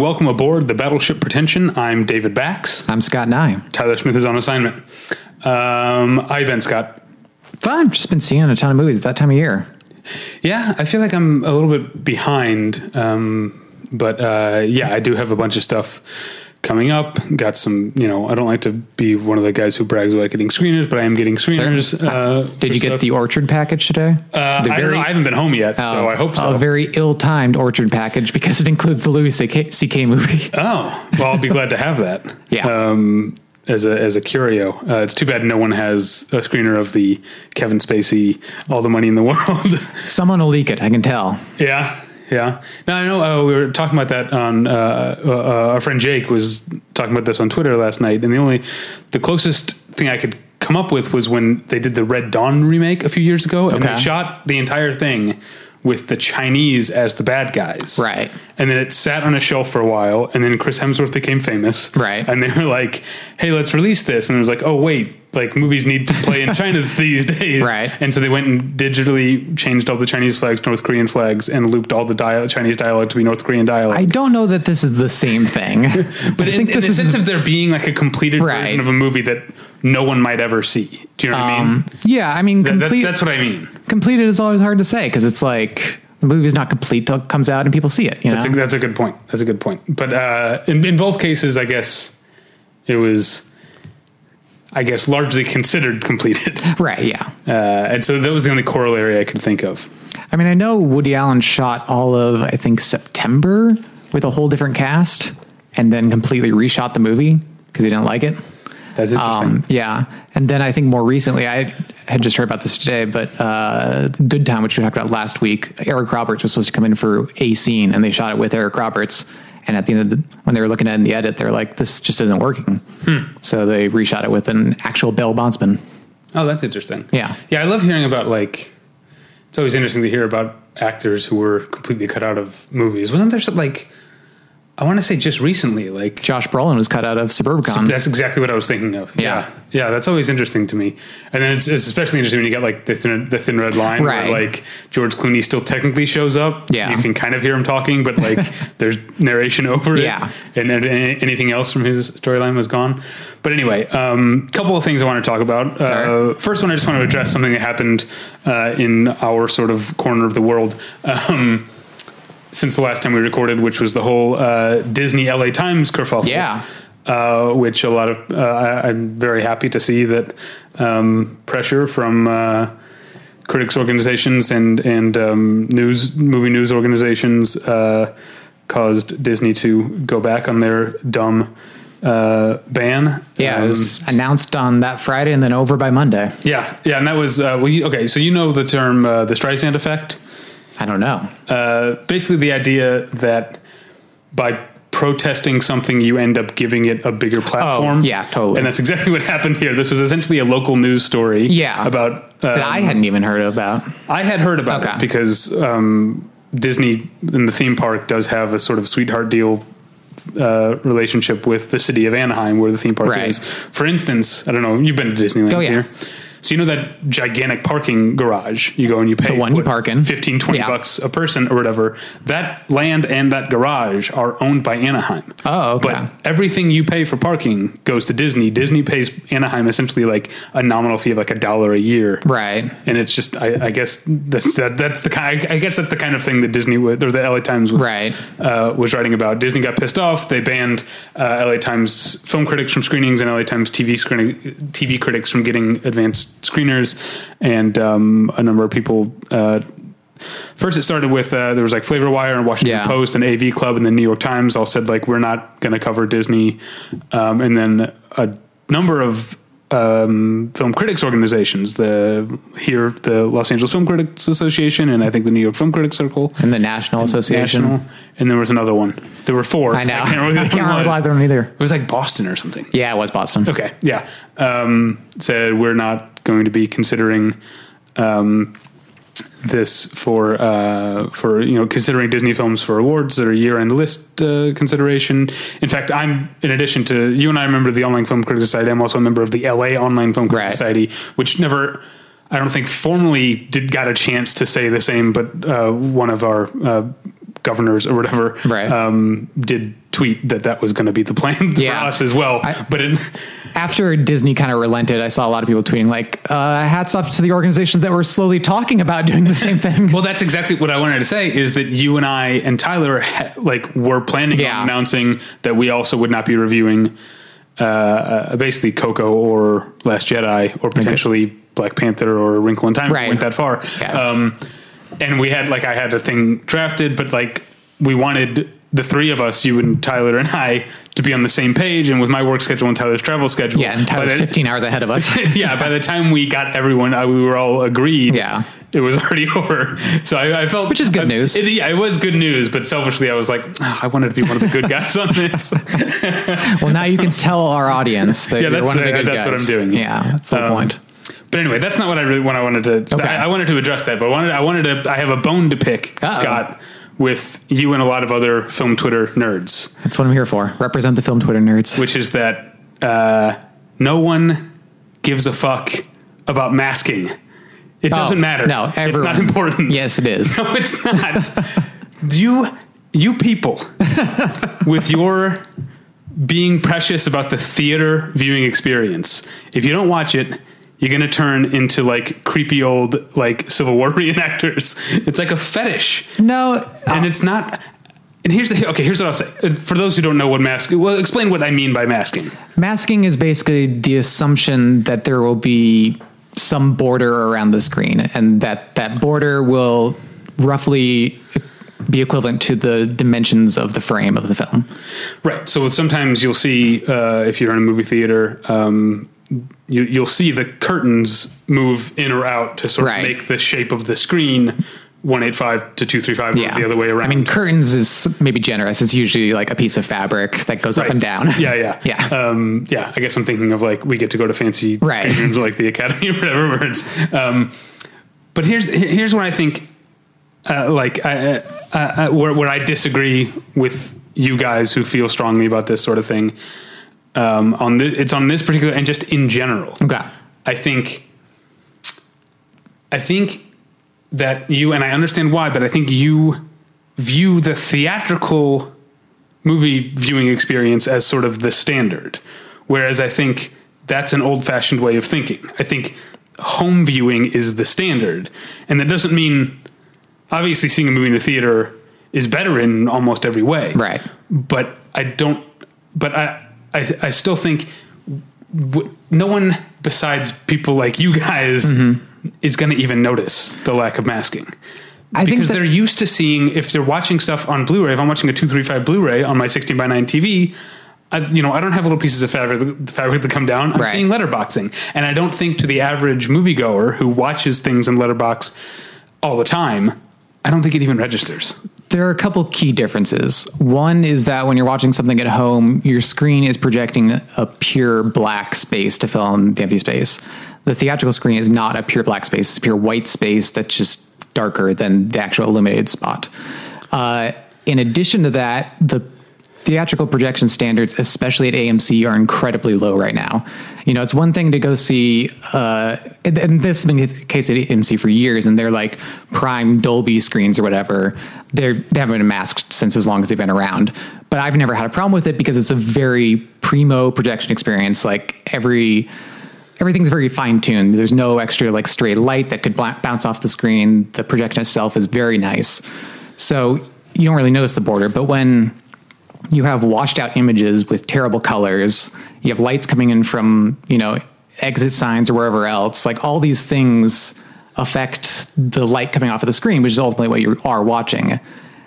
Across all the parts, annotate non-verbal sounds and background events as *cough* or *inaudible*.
and welcome aboard the Battleship Pretension. I'm David Bax. I'm Scott Nye. Tyler Smith is on assignment. Um, how you been, Scott? Fun. Just been seeing a ton of movies at that time of year. Yeah, I feel like I'm a little bit behind, um, but uh, yeah, I do have a bunch of stuff coming up. Got some, you know, I don't like to be one of the guys who brags about getting screeners, but I am getting screeners. Uh, Did you get stuff. the Orchard package today? Uh, the I, I haven't been home yet, so I hope so. A very ill-timed Orchard package because it includes the Louis C.K. CK movie. *laughs* Oh, well, I'll be glad to have that. *laughs* Yeah. Um, as a as a curio, uh, it's too bad no one has a screener of the Kevin Spacey "All the Money in the *laughs* World." Someone will leak it. I can tell. yeah, yeah. No, I know. Uh, we were talking about that on uh, uh, our friend Jake was talking about this on Twitter last night, and the only the closest thing I could come up with was when they did the Red Dawn remake a few years ago, and Okay. they shot the entire thing with the Chinese as the bad guys, Right. and then it sat on a shelf for a while, and then Chris Hemsworth became famous. Right. And they were like, hey, let's release this. And it was like, oh, wait, like movies need to play in China *laughs* these days. Right. And so they went and digitally changed all the Chinese flags North Korean flags and looped all the dia- Chinese dialogue to be North Korean dialogue. I don't know that this is the same thing. *laughs* but I in, in the sense of there being like a completed Right. version of a movie that no one might ever see. Do you know what I mean? um, yeah, I mean, That- that- complete, that's what I mean. completed is always hard to say because it's like the movie's not complete till it comes out and people see it. You know, That's a, that's a good point. That's a good point. But uh, in, in both cases, I guess it was, I guess, largely considered completed. *laughs* right? Yeah. Uh, and so that was the only corollary I could think of. I mean, I know Woody Allen shot all of, I think, September with a whole different cast and then completely reshot the movie because he didn't like it. That's interesting. Um, yeah. And then I think more recently, I had just heard about this today, but uh, Good Time, which we talked about last week, Eric Roberts was supposed to come in for a scene and they shot it with Eric Roberts. And at the end of the, when they were looking at it in the edit, they're like, this just isn't working. Hmm. So they reshot it with an actual Bail Bondsman. oh, that's interesting. Yeah. Yeah, I love hearing about like. It's always interesting to hear about actors who were completely cut out of movies. Wasn't there some, like? I want to say just recently, like Josh Brolin was cut out of Suburbicon. That's exactly what I was thinking of. Yeah. yeah, yeah. That's always interesting to me. And then it's, it's especially interesting when you get like the thin, the thin red line, Right. where like George Clooney still technically shows up. Yeah. you can kind of hear him talking, but like *laughs* there's narration over it. Yeah. and, and any- anything else from his storyline was gone. But anyway, a um, couple of things I want to talk about. Uh, Alright. first one, I just want to address something that happened uh, in our sort of corner of the world. Um, since the last time we recorded, which was the whole uh, Disney LA Times kerfuffle Yeah. uh, which a lot of uh, I, I'm very happy to see that um, pressure from uh, critics organizations and and um, news movie news organizations uh, caused Disney to go back on their dumb uh, ban. yeah, it Um, was announced on that Friday and then over by Monday. yeah, yeah, and that was uh, you, okay. So you know the term uh, the Streisand effect. I don't know. Uh, basically, the idea that by protesting something, you end up giving it a bigger platform. Oh, yeah, totally. And that's exactly *laughs* what happened here. This was essentially a local news story. Yeah. about. Uh, that I hadn't even heard about. I had heard about Okay. it because um, Disney in the theme park does have a sort of sweetheart deal uh, relationship with the city of Anaheim, where the theme park Right. is. For instance, I don't know. You've been to Disneyland Oh, yeah. here. So you know that gigantic parking garage you go and you pay The one you park in. 15 20 Yeah. bucks a person or whatever that land and that garage are owned by Anaheim Oh, okay. but everything you pay for parking goes to Disney Disney pays Anaheim essentially like a nominal fee of like a dollar a year Right. and it's just I, I guess that's that, that's the kind I guess that's the kind of thing that Disney would or the LA Times was Right. uh, was writing about. Disney got pissed off. They banned uh, LA Times film critics from screenings and LA Times TV screening TV critics from getting advanced screeners, and um, a number of people. Uh, First, it started with uh, there was like Flavorwire and Washington Yeah. Post and AV Club and the New York Times all said like we're not going to cover Disney, um, and then a number of um, film critics organizations, the here the Los Angeles Film Critics Association and I think the New York Film Critics Circle, And the National Association. National, and there was another one. There were four. I know. I can't remember, the I can't remember either one either. It was like Boston or something. Yeah, it was Boston. Okay, yeah. Um, said we're not going to be considering um, this for uh, for you know considering Disney films for awards that are year end list uh, consideration. In fact, I'm in addition to you and I, member of the Online Film Critics Society. I'm also a member of the LA Online Film Critics Right. Society, which never. I don't think formally did got a chance to say the same, but uh, one of our uh, governors or whatever Right. um, did tweet that that was going to be the plan *laughs* Yeah. for us as well. I- but it, After Disney kind of relented, I saw a lot of people tweeting like, uh, "Hats off to the organizations that were slowly talking about doing the same thing." *laughs* well, that's exactly what I wanted to say. Is that you and I and Tyler ha- like were planning Yeah. on announcing that we also would not be reviewing uh, uh, basically Coco or Last Jedi or potentially Black Panther or Wrinkle in Time. we Right. Went that far. Yeah. Um, and we had like I had a thing drafted, but like we wanted the three of us, you and Tyler and I, to be on the same page. And with my work schedule and Tyler's travel schedule, yeah, and Tyler's the- 15 hours ahead of us. *laughs* yeah, by the time we got everyone, uh, we were all agreed. Yeah. it was *laughs* already over. So I, I felt, Which is good I- news. It, yeah, it was good news. But selfishly, I was like, "Ah, I wanted to be one of the good guys on this. *laughs* well, now you can tell our audience that Yeah, you're that's one of the the- good that's what. I'm doing. Yeah, that's the Um, point. But anyway, that's not what I really what I wanted to. Okay. I, I wanted to address that, but I wanted I wanted to. I have a bone to pick, Uh-oh. Scott, with you and a lot of other film Twitter nerds, That's what I'm here for. Represent the film Twitter nerds. which is that uh, no one gives a fuck about masking. It doesn't Oh, matter. No, everyone. it's not important. Yes, it is. *laughs* No, it's not. Do you, you people, *laughs* with your being precious about the theater viewing experience, if you don't watch it, you're going to turn into like creepy old like Civil War *laughs* reenactors. It's like a fetish, No, and it's not. And here's the okay. Here's what I'll say Uh, for those who don't know what masking. Well, explain what I mean by masking. masking is basically the assumption that there will be some border around the screen, and that that border will roughly be equivalent to the dimensions of the frame of the film. Right. So sometimes you'll see uh, if you're in a movie theater, um, you, you'll see the curtains move in or out to sort Right. of make the shape of the screen 185 to 235 or the other way around. I mean, curtains is maybe generous. It's usually like a piece of fabric that goes up and down. Yeah, yeah, *laughs* Yeah. Um, yeah, I guess I'm thinking of like we get to go to fancy Right. rooms like the Academy or whatever. Where it's, um, but here's here's what I think. Uh, like I, uh, uh, where where I disagree with you guys who feel strongly about this sort of thing. Um, on the, it's on this particular and just in general. Okay. I think I think that you and I understand why, but I think you view the theatrical movie viewing experience as sort of the standard. Whereas I think that's an old fashioned way of thinking. I think home viewing is the standard. And that doesn't mean obviously seeing a movie in the theater is better in almost every way. Right. But I don't but I I, I still think w- no one besides people like you guys mm-hmm. is going to even notice the lack of masking. I because they're used to seeing if they're watching stuff on Blu-ray. If I'm watching a two three five Blu-ray on my sixteen by nine TV, I, you know I don't have little pieces of fabric fabric that come down. I'm Right. seeing letterboxing, and I don't think to the average moviegoer who watches things in letterbox all the time. I don't think it even registers. There are a couple key differences. One is that when you're watching something at home, your screen is projecting a pure black space to fill in the empty space. The theatrical screen is not a pure black space; it's a pure white space that's just darker than the actual illuminated spot. Uh, in addition to that, the theatrical projection standards, especially at AMC, are incredibly low right now. You know, it's one thing to go see, uh, and, this has been the case at AMC for years, and they're like prime Dolby screens or whatever. They're, they haven't been masked since as long as they've been around. But I've never had a problem with it because it's a very primo projection experience. Like every everything's very fine tuned. There's no extra like stray light that could bla- bounce off the screen. The projection itself is very nice. So you don't really notice the border. But when you have washed out images with terrible colors, you have lights coming in from, you know, exit signs or wherever else, like all these things affect the light coming off of the screen, which is ultimately what you are watching.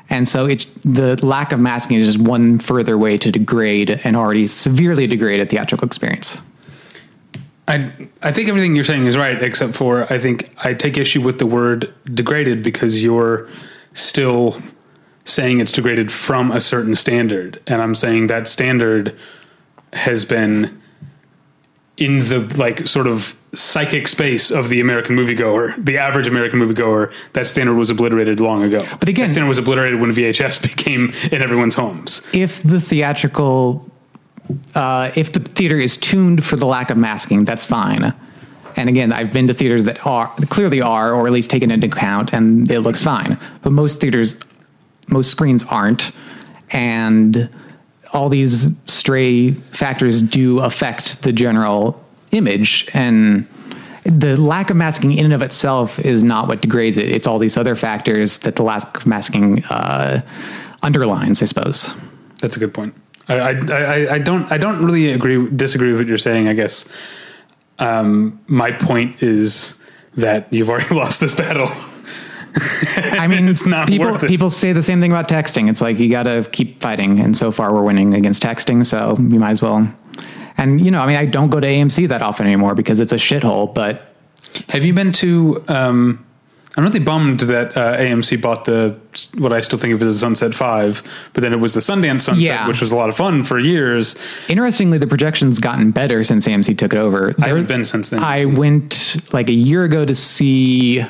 And so it's the lack of masking is just one further way to degrade an already severely degraded theatrical experience. I I think everything you're saying is right, except for I think I take issue with the word degraded because you're still saying it's degraded from a certain standard, and I'm saying that standard has been in the like sort of psychic space of the American moviegoer, the average American moviegoer. That standard was obliterated long ago. But again- that standard was obliterated when VHS *laughs* became in everyone's homes. if the theatrical uh, if the theater is tuned for the lack of masking that's fine and again i've been to theaters that are clearly are or at least taken into account and it looks fine but most theaters most screens aren't and all these stray factors do affect the general image and the lack of masking in and of itself is not what degrades it. It's all these other factors that the lack of masking uh, underlines, I suppose. That's a good point. I, I, I, I don't I don't really agree disagree with what you're saying. I guess um, my point is that you've already *laughs* lost this battle. *laughs* I mean, It's not people. worth it. People say the same thing about texting. It's like you got to keep fighting, and so far we're winning against texting. So you might as well. And you know, I mean, I don't go to AMC that often anymore because it's a shithole. But Have you been to? Um, I'm really bummed that uh, AMC bought the what I still think of as a Sunset Five, but then it was the Sundance Sunset, Yeah. which was a lot of fun for years. interestingly, the projection's gotten better since AMC took it over. I haven't been since then. I went like a year ago to see.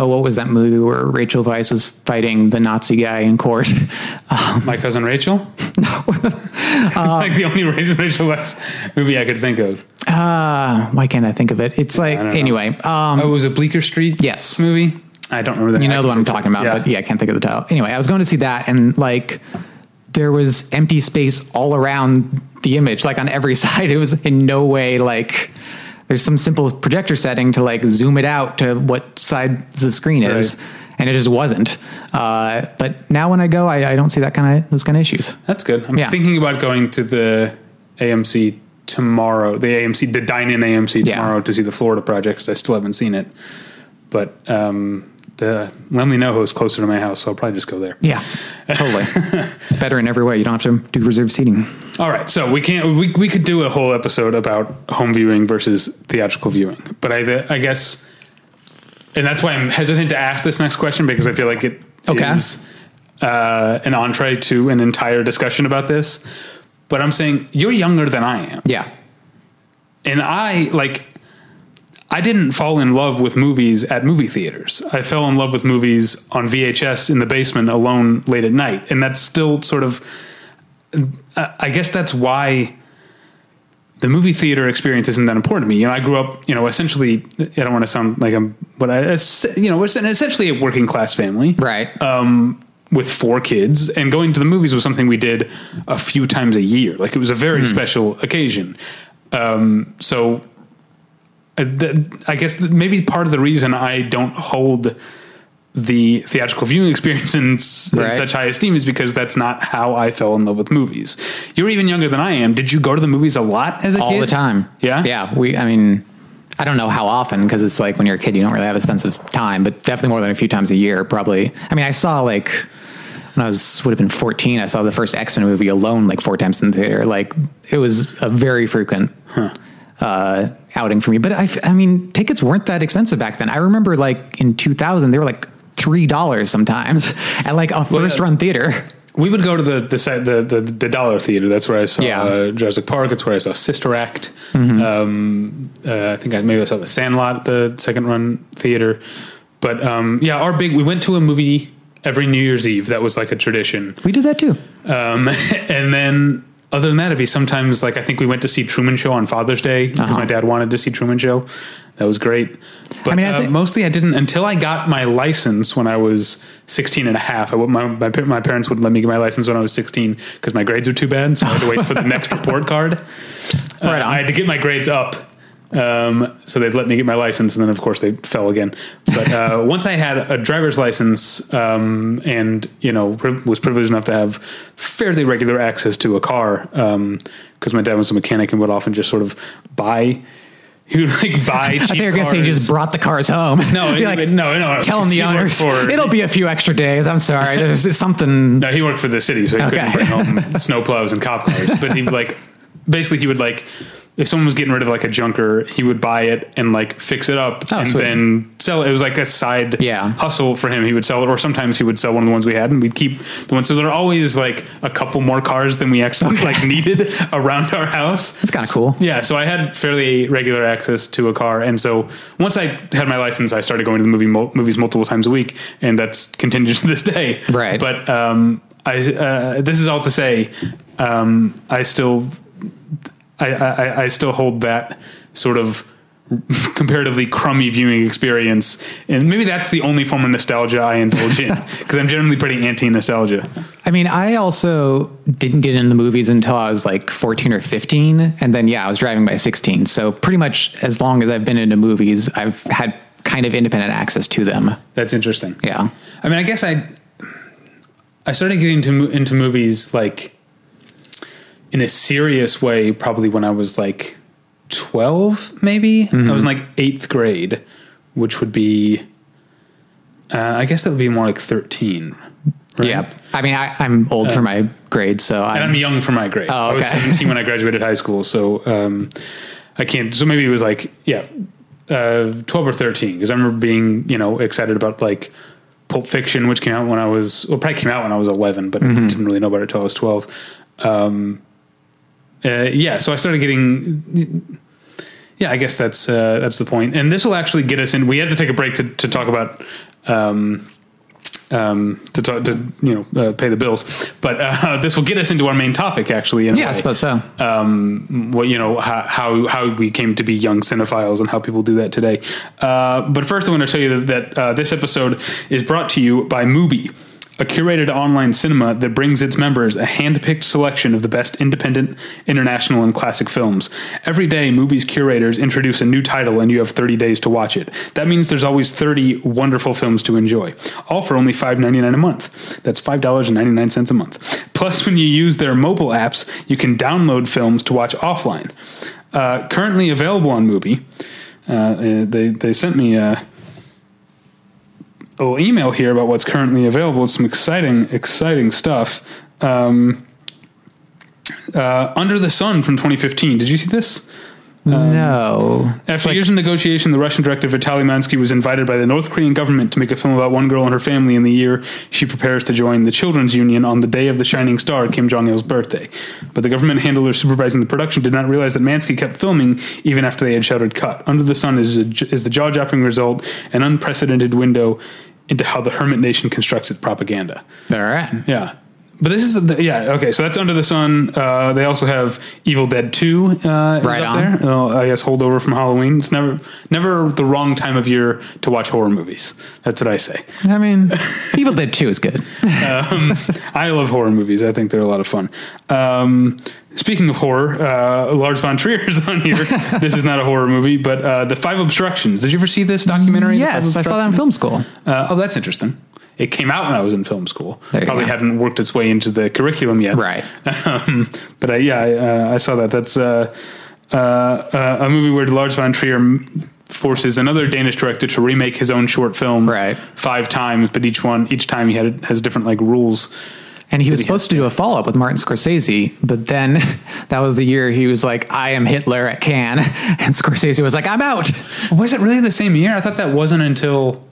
Oh, what was that movie where Rachel Weisz was fighting the Nazi guy in court? *laughs* My cousin Rachel. *laughs* No, *laughs* it's like the only Rachel, Rachel Weisz movie I could think of. Uh, why can't I think of it? It's like don't know. anyway. Um, Oh, it was a Bleecker Street. Yes. movie. I don't remember that. you know the one I'm talking about, but yeah, I can't think of the title. Anyway, I was going to see that, and like there was empty space all around the image, like on every side. It was in no way like there's some simple projector setting to like zoom it out to what side the screen is, Right. and it just wasn't. Uh, but now when I go, I, I don't see that kind of those kind of issues. That's good. I'm Yeah. thinking about going to the AMC tomorrow. The AMC, the Dine In AMC Yeah. tomorrow to see the Florida Project because I still haven't seen it. But um, the Me Know is closer to my house, so I'll probably just go there. Yeah, totally. it's better in every way. You don't have to do reserved seating. All right, so we can't. We we could do a whole episode about home viewing versus theatrical viewing, but I I guess, and that's why I'm hesitant to ask this next question because I feel like it is Okay. uh, an entree to an entire discussion about this. But I'm saying you're younger than I am. Yeah, and I like I didn't fall in love with movies at movie theaters. I fell in love with movies on VHS in the basement alone late at night, and that's still sort of. I guess that's why the movie theater experience isn't that important to me. You know, I grew up, you know, essentially. I don't want to sound like I'm, but I, you know, it's essentially a working class family, right. um, with four kids, and going to the movies was something we did a few times a year. Like it was a very special occasion. Um, so, Uh, I guess maybe part of the reason I don't hold the theatrical viewing *laughs* experience in, s- in such high esteem is because that's not how I fell in love with movies. You're even younger than I am. Did you go to the movies a lot as a all kid? the time. Yeah? yeah. We, I mean, I don't know how often because it's like when you're a kid, you don't really have a sense of time, but definitely more than a few times a year. Probably. I mean, I saw like when I was would have been 14. I saw the first X Men movie alone like four times in the theater. Like it was a very frequent. Uh, outing for me, but I, I mean, tickets weren't that expensive back then. I remember like in 2000, they were like three dollars sometimes *laughs* at like a first run theater. We would go to the the, the the the Dollar Theater. That's where I saw Yeah. uh, Jurassic Park. That's where I saw Sister Act. Mm-hmm. Um, uh, I think I maybe I saw the Sandlot the second run theater. But um, yeah, our big we went to a movie every New Year's Eve. That was like a tradition. We did that too. Um, *laughs* and then other than that, it'd be sometimes like I think we went to see Truman Show on Father's Day because Uh-huh. my dad wanted to see Truman Show. That was great. But I mean, I uh, think- mostly I didn't until I got my license when I was 16 and a half. I, my, my, my parents wouldn't let me get my license when I was 16 because my grades were too bad. So I had to wait for the *laughs* next report card. Uh, Right. I had to get my grades up. Um, so they'd let me get my license, and then of course they fell again. But uh, *laughs* once I had a driver's license, um, and you know pri- was privileged enough to have fairly regular access to a car, because my dad was a mechanic and would often just sort of buy. He would like buy. *laughs* Cheap I think you're gonna say cars. just brought the cars home. No, *laughs* it- like, no, no. Tell them the He owners. for- It'll be a few extra days. I'm sorry. There's something. No, he worked for the city, so he couldn't bring home snow plows and cop cars. But he like basically he would like if someone was getting rid of like a junker, he would buy it and like fix it up Oh, and sweet. then sell it. It was like a side Yeah. hustle for him. He would sell it, or sometimes he would sell one of the ones we had, and we'd keep the ones. So there are always like a couple more cars than we actually like needed *laughs* around our house. It's kind of cool. Yeah, so I had fairly regular access to a car, and so once I had my license, I started going to the movie mul- movies multiple times a week, and that's continued to this day. Right. But um, I uh, this is all to say, um, I still, I, I, I still hold that sort of *laughs* comparatively crummy viewing experience, and maybe that's the only form of nostalgia I indulge in *laughs* because I'm generally pretty anti nostalgia. I mean, I also didn't get into the movies until I was like 14 or 15. And then, yeah, I was driving by 16. So, pretty much as long as I've been into movies, I've had kind of independent access to them. That's interesting. Yeah. I mean, I guess I I started getting into into movies like in a serious way probably when I was like 12 maybe. I was in like 8th grade, which would be uh, I guess that would be more like 13. right? Yeah. I mean, I, I'm old for my grade, so And I'm I'm, young for my grade. Oh, I was 17 when I graduated high school, so um, I can't. So maybe it was like yeah, uh, 12 or 13 because I remember being you know excited about like Pulp Fiction, which came out when I was well, probably came out when I was 11, but Mm-hmm. I didn't really know about it until I was 12. Um, uh, yeah, so I started getting. Yeah, I guess that's uh, that's the point, and this will actually get us in. We have to take a break to, to talk about um, um, to talk to you know uh, pay the bills, but uh, *laughs* this will get us into our main topic actually. In yeah, I suppose so. Um, what you know how, how how we came to be young cinephiles and how people do that today. Uh, but first, I want to tell you that, that uh, this episode is brought to you by Mubi. A curated online cinema that brings its members a hand-picked selection of the best independent, international, and classic films. Every day, Mubi's curators introduce a new title, and you have 30 days to watch it. That means there's always 30 wonderful films to enjoy, all for only $5.99 a month. That's $5.99 a month. Plus, when you use their mobile apps, you can download films to watch offline. Uh, currently available on Mubi. Uh, they they sent me a, a little email here about what's currently available. It's some exciting exciting stuff. Um, uh, Under the Sun from 2015. Did you see this? no. After years of negotiation, the Russian director Vitaly Mansky was invited by the North Korean government to make a film about one girl and her family in the year she prepares to join the Children's Union on the day of the shining star, Kim Jong il's birthday. But the government handler supervising the production did not realize that Mansky kept filming even after they had shouted cut. Under the Sun is, a, is the jaw dropping result, an unprecedented window into how the Hermit Nation constructs its propaganda. All right. Yeah. But this is the, yeah okay. So that's Under the Sun. Uh, they also have Evil Dead Two. Uh, Right up on. there. Well, I guess holdover from Halloween. It's never never the wrong time of year to watch horror movies. That's what I say. I mean, *laughs* Evil Dead 2 is good. Um, I love horror movies. I think they're a lot of fun. Um, speaking of horror, uh, Lars von Trier is on here. *laughs* this is not a horror movie, but uh, the Five Obstructions. Did you ever see this documentary? Yes, I saw that in film school. Uh, oh, that's interesting. It came out when I was in film school. Probably go. hadn't worked its way into the curriculum yet. Right. *laughs* Um, but I, yeah, I, uh, I saw that. That's uh, uh, uh, a movie where Lars von Trier forces another Danish director to remake his own short film Right. five times, but each one, each time he had has different like rules. And he was he supposed to do a follow up with Martin Scorsese, but then *laughs* that was the year he was like, I am Hitler at Cannes. *laughs* And Scorsese was like, I'm out. Was it really the same year? I thought that wasn't until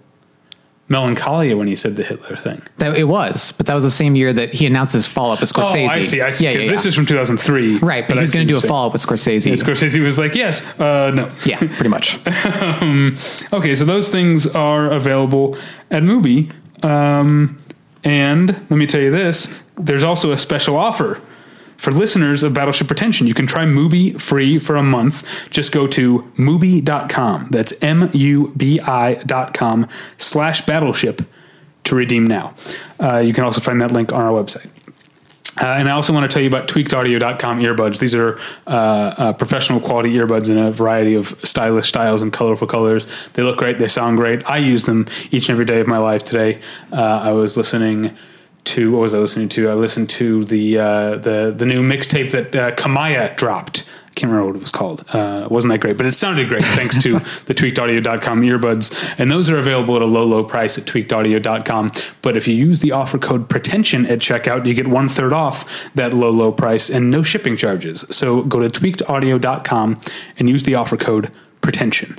Melancholia when he said the Hitler thing. That it was, but that was the same year that he announced his follow up with Scorsese. Oh, I see. I see. Yeah, Because yeah, this yeah. is from 2003. right, but, he I was going to do a follow up with Scorsese. saying. Scorsese was like, yes, uh, no. yeah, pretty much. *laughs* um, okay, so those things are available at Mubi. Um, and let me tell you this there's also a special offer for listeners of Battleship Pretension. You can try Mubi free for a month. Just go to Mubi.com. That's M U B I.com slash battleship to redeem now. Uh, you can also find that link on our website. Uh, and I also want to tell you about tweakedaudio.com earbuds. These are uh, uh, professional quality earbuds in a variety of stylish styles and colorful colors. They look great. They sound great. I use them each and every day of my life today. Uh, I was listening to, what was I listening to? I listened to the, uh, the, the new mixtape that uh, Kamaiyah dropped. I can't remember what it was called. Uh, it wasn't that great, but it sounded great thanks to *laughs* the tweakedaudio.com earbuds. And those are available at a low, low price at tweakedaudio.com. But if you use the offer code pretension at checkout, you get one third off that low, low price and no shipping charges. So go to tweakedaudio.com and use the offer code pretension.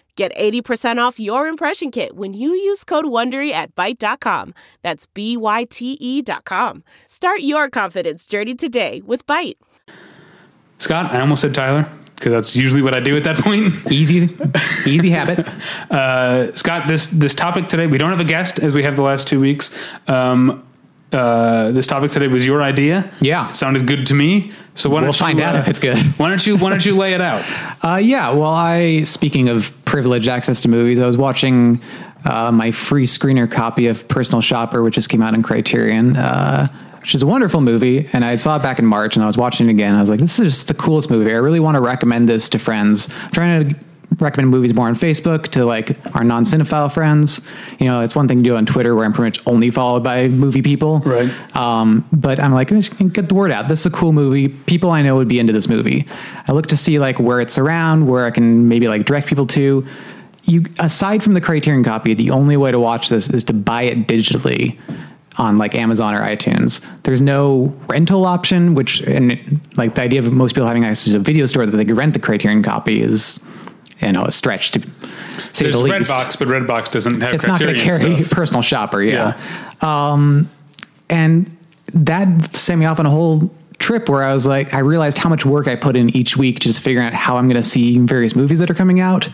Get 80% off your impression kit when you use code WONDERY at Byte.com. That's B-Y-T-E dot com. Start your confidence journey today with Byte. Scott, I almost said Tyler because that's usually what I do at that point. *laughs* Easy, easy habit. *laughs* Uh, Scott, this this topic today, we don't have a guest as we have the last two weeks. Um, uh, this topic today was your idea. Yeah. it sounded good to me. So why don't We'll you, find out uh, if it's good. Why don't you Why don't you lay it out? *laughs* Uh, yeah, well, I speaking of privileged access to movies, I was watching uh, my free screener copy of Personal Shopper, which just came out in Criterion, uh, which is a wonderful movie. And I saw it back in March, and I was watching it again. I was like, "This is just the coolest movie. I really want to recommend this to friends." I'm trying to recommend movies more on Facebook to like our non cinephile friends. You know, it's one thing to do on Twitter where I'm pretty much only followed by movie people. Right. Um, but I'm like, get the word out. This is a cool movie. People I know would be into this movie. I look to see like where it's around, where I can maybe like direct people to. You aside from the Criterion copy, the only way to watch this is to buy it digitally on like Amazon or iTunes. There's no rental option, which and it, like the idea of most people having access to a video store that they could rent the Criterion copy is, you know, a stretch to say There's the least Redbox, but Redbox doesn't have it's not going to carry stuff. *laughs* personal shopper yeah. um and that sent me off on a whole trip where i was like i realized how much work i put in each week just figuring out how i'm going to see various movies that are coming out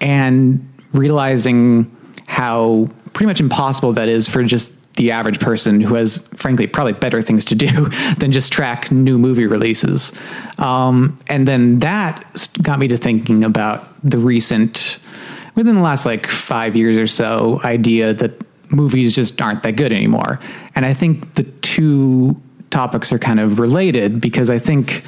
and realizing how pretty much impossible that is for just the average person who has frankly probably better things to do *laughs* than just track new movie releases. Um, and then that got me to thinking about the recent within the last like five years or so idea that movies just aren't that good anymore. And i think the two topics are kind of related because i think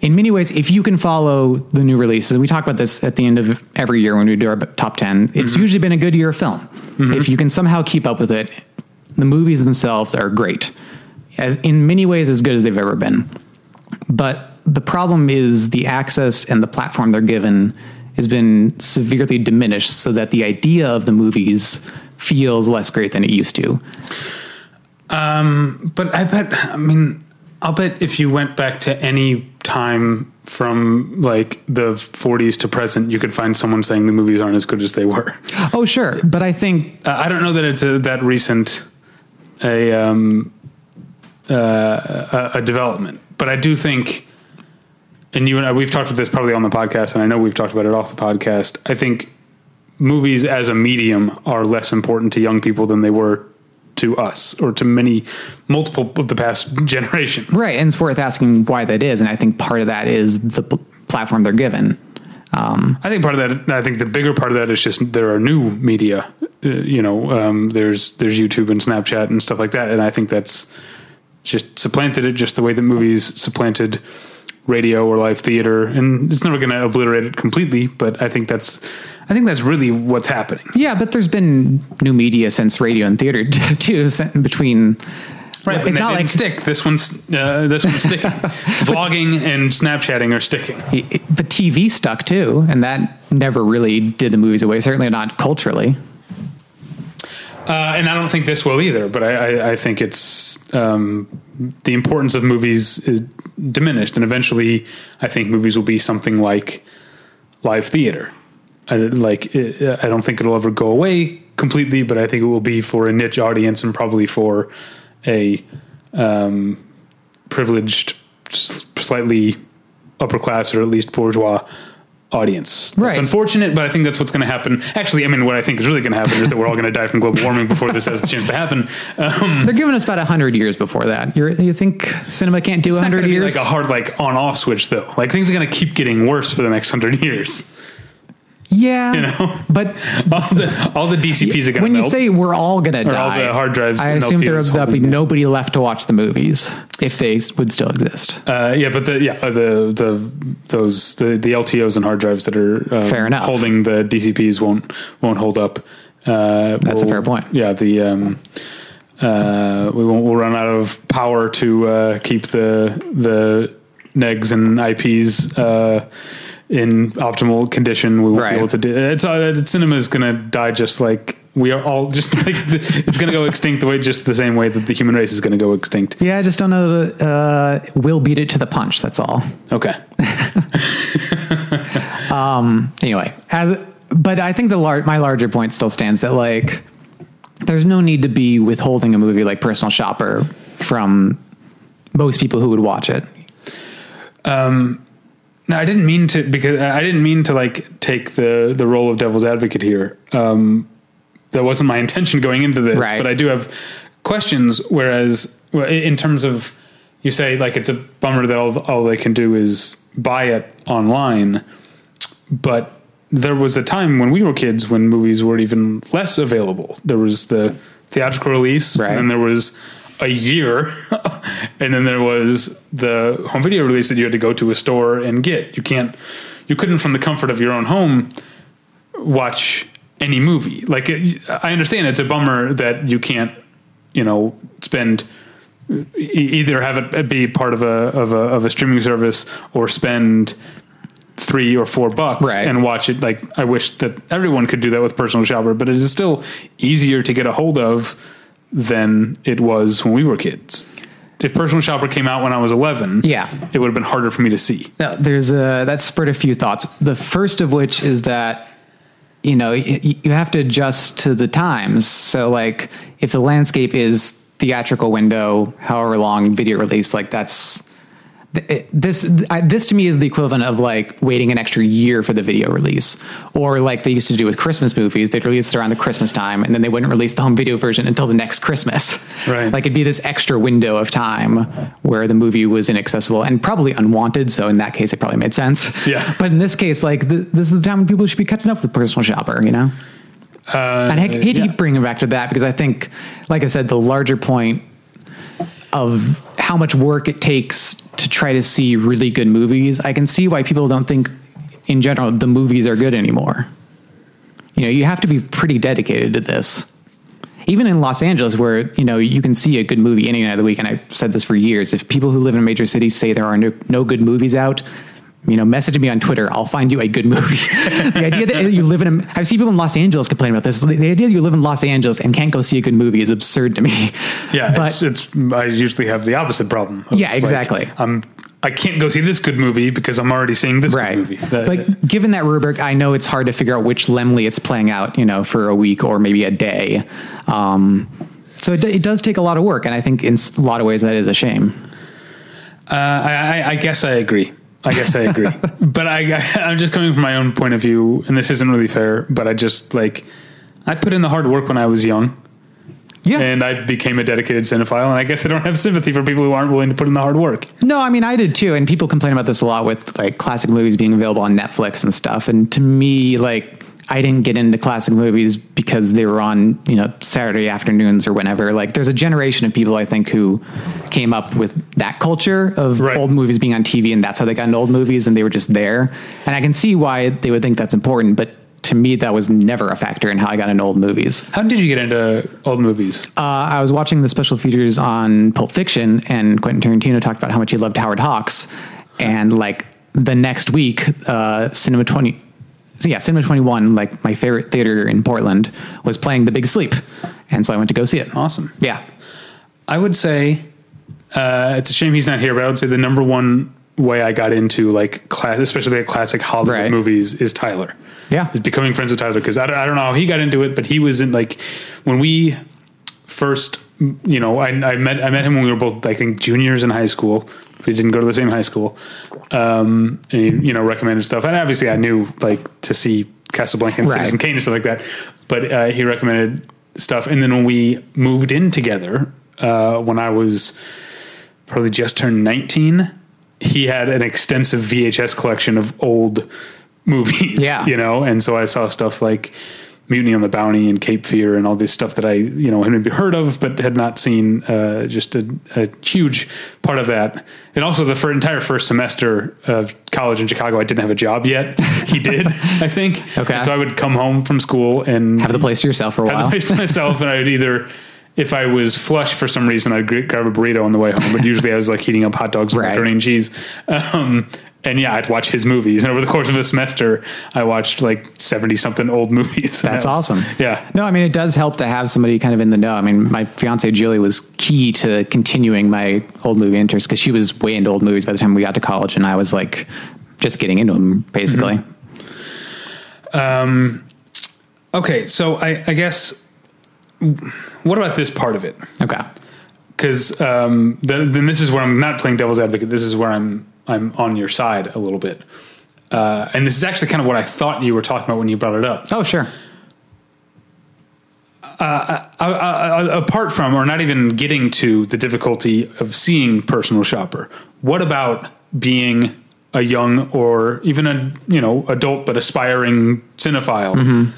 in many ways, if you can follow the new releases, and we talk about this at the end of every year when we do our top 10, it's usually been a good year of film. If you can somehow keep up with it, the movies themselves are great, as in many ways as good as they've ever been. But the problem is the access and the platform they're given has been severely diminished so that the idea of the movies feels less great than it used to. Um, but I bet, I mean, I'll bet if you went back to any time from like the 40s to present, you could find someone saying the movies aren't as good as they were. Oh, sure. But I think Uh, I don't know that it's a, that recent a um, uh, a, development, but I do think, and you and I, we've talked about this probably on the podcast, and I know we've talked about it off the podcast. I think movies as a medium are less important to young people than they were to us or to many multiple of the past *laughs* generations. Right, and it's worth asking why that is, and I think part of that is the pl- platform they're given. Um, I think part of that. I think the bigger part of that is just there are new media. Uh, you know, um, there's there's YouTube and Snapchat and stuff like that, and I think that's just supplanted it just the way that movies supplanted radio or live theater, and it's never going to obliterate it completely. But I think that's I think that's really what's happening. yeah, but there's been new media since radio and theater *laughs* too. Between Right, it's not like stick. This one's uh, this one's sticking. *laughs* Vlogging and Snapchatting are sticking. it- but TV stuck too, and that never really did the movies away. Certainly not culturally. Uh, and I don't think this will either, but I, I, I think it's um, the importance of movies is diminished, and eventually, I think movies will be something like live theater. I, like I don't think it'll ever go away completely, but I think it will be for a niche audience and probably for a um, privileged, slightly upper class or at least bourgeois audience. It's unfortunate, but I think that's what's going to happen. Actually, I mean, what I think is really going to happen is that we're all going to die from global warming before this has a chance to happen. Um, *laughs* They're giving us about hundred years before that. You're, you think cinema can't do hundred years? like a hard like on off switch though. Like things are going to keep getting worse for the next hundred years. Yeah, You know, but *laughs* all the all the DCPs are going to when you melt. say we're all going to Or all die, the hard drives I assume there, there'll be nobody left to watch the movies if they would still exist. Uh, yeah, but the yeah the the those the, the LTOs and hard drives that are uh, Fair enough. holding the DCPs won't won't hold up. Uh, That's a we'll- fair point. Yeah, the um, uh, we won't we'll run out of power to uh, keep the the negs and IPs uh, in optimal condition. We won't Right. be able to do it's uh, cinema is going to die just like. We are all just *laughs* like it's going to go extinct the way just the same way that the human race is going to go extinct. Yeah, I just don't know that uh, we'll beat it to the punch. That's all. Okay. *laughs* Anyway, as but I think the lar- my larger point still stands that like there's no need to be withholding a movie like Personal Shopper from most people who would watch it. No, I didn't mean to because I didn't mean to like take the the role of devil's advocate here. Um, that wasn't my *laughs* intention going into this, Right. but I do have questions. Whereas, in terms of you say like it's a bummer that all, all they can do is buy it online, but there was a time when we were kids when movies were even less available. There was the theatrical release, Right. and then there was a year, *laughs* and then there was the home video release that you had to go to a store and get. You can't, you couldn't from the comfort of your own home watch any movie. Like it, I understand it's a bummer that you can't, you know, spend either have it be part of a of a of a streaming service or spend three or four bucks Right. and watch it. Like I wish that everyone could do that with Personal Shopper, but it is still easier to get a hold of than it was when we were kids. If Personal Shopper came out when I was 11, Yeah. it would have been harder for me to see. No, there's a that spurred a few thoughts. The first of which is that you know y- you have to adjust to the times. So like if the landscape is theatrical window, however long video release, like that's this I, this to me is the equivalent of like waiting an extra year for the video release or like they used to do with christmas movies they'd release it around the christmas time and then they wouldn't release the home video version until the next christmas *laughs* Right. like it'd be this extra window of time where the movie was inaccessible and probably unwanted so in that case it probably made sense Yeah. *laughs* but in this case like th- this is the time when people should be catching up with personal shopper you know Uh, and I hate, hate to yeah. keep bringing it back to that because I think, like I said, the larger point of how much work it takes to try to see really good movies, I can see why people don't think, in general, the movies are good anymore. You know, you have to be pretty dedicated to this. Even in Los Angeles, where you know you can see a good movie any night of the week, and I've said this for years. If people who live in major cities say there are no, no good movies out, you know, message me on Twitter. I'll find you a good movie. *laughs* the idea that you live in, a, I've seen people in Los Angeles complain about this. The, the idea that you live in Los Angeles and can't go see a good movie is absurd to me. Yeah, but it's, it's. I usually have the opposite problem. of, Yeah, like, exactly. I'm. I can't go see this good movie because I'm already seeing this right. good movie. That- but given that rubric, I know it's hard to figure out which Laemmle it's playing out, you know, for a week or maybe a day. Um, so it, it does take a lot of work, and I think in a lot of ways that is a shame. Uh, I, I, I guess I agree. I guess I agree. *laughs* but I, I, I'm just coming from my own point of view, and this isn't really fair. But I just like I put in the hard work when I was young, Yes. and I became a dedicated cinephile. And I guess I don't have sympathy for people who aren't willing to put in the hard work. No, I mean I did too, and people complain about this a lot with like classic movies being available on Netflix and stuff. And to me, like I didn't get into classic movies because they were on you know Saturday afternoons or whenever. Like there's a generation of people I think who came up with that culture of Right. old movies being on TV, and that's how they got into old movies, and they were just there. And I can see why they would think that's important, but. To me, that was never a factor in how I got into old movies. How did you get into old movies? Uh, I was watching the special features on Pulp Fiction, and Quentin Tarantino talked about how much he loved Howard Hawks. And like the next week, uh, Cinema 20, so yeah, Cinema 21, like my favorite theater in Portland, was playing The Big Sleep. And so I went to go see it. Awesome. Yeah. I would say uh, it's a shame he's not here, but I would say the number one way I got into like class, especially like classic Hollywood Right. movies, is Tyler. Yeah. is becoming friends with Tyler because I, don't- I don't know how he got into it, but he was in like when we first, you know, I, I met I met him when we were both I think juniors in high school. We didn't go to the same high school, um, and he you know recommended stuff. And obviously, I knew like to see Casablanca and Right. Citizen Kane and stuff like that. But uh, he recommended stuff, and then when we moved in together, uh, when I was probably just turned 19 he had an extensive vhs collection of old movies Yeah. *laughs* you know and so i saw stuff like mutiny on the bounty and cape fear and all this stuff that i you know had maybe heard of but had not seen uh, just a, a huge part of that and also the fir- entire first semester of college in chicago i didn't have a job yet he did *laughs* i think Okay. And so i would come home from school and Have the place to yourself for a while. have the place to *laughs* myself, and I would either, if I was flush for some reason, I'd grab a burrito on the way home. But usually, I was like heating up hot dogs and Right. macaroni and cheese. Um, and yeah, I'd watch his movies. And over the course of a semester, I watched like seventy something old movies. That's *laughs* awesome. Yeah. No, I mean, it does help to have somebody kind of in the know. I mean, my fiance Julie was key to continuing my old movie interest because she was way into old movies by the time we got to college, and I was like just getting into them basically. Mm-hmm. Okay, so I, I guess what about this part of it? Okay. Because um, then, then this is where I'm not playing devil's advocate. This is where I'm I'm on your side a little bit, uh, and this is actually kind of what I thought you were talking about when you brought it up. Oh, sure. Uh, uh, apart from, or not even getting to the difficulty of seeing personal shopper, what about being a young or even a you know adult but aspiring cinephile?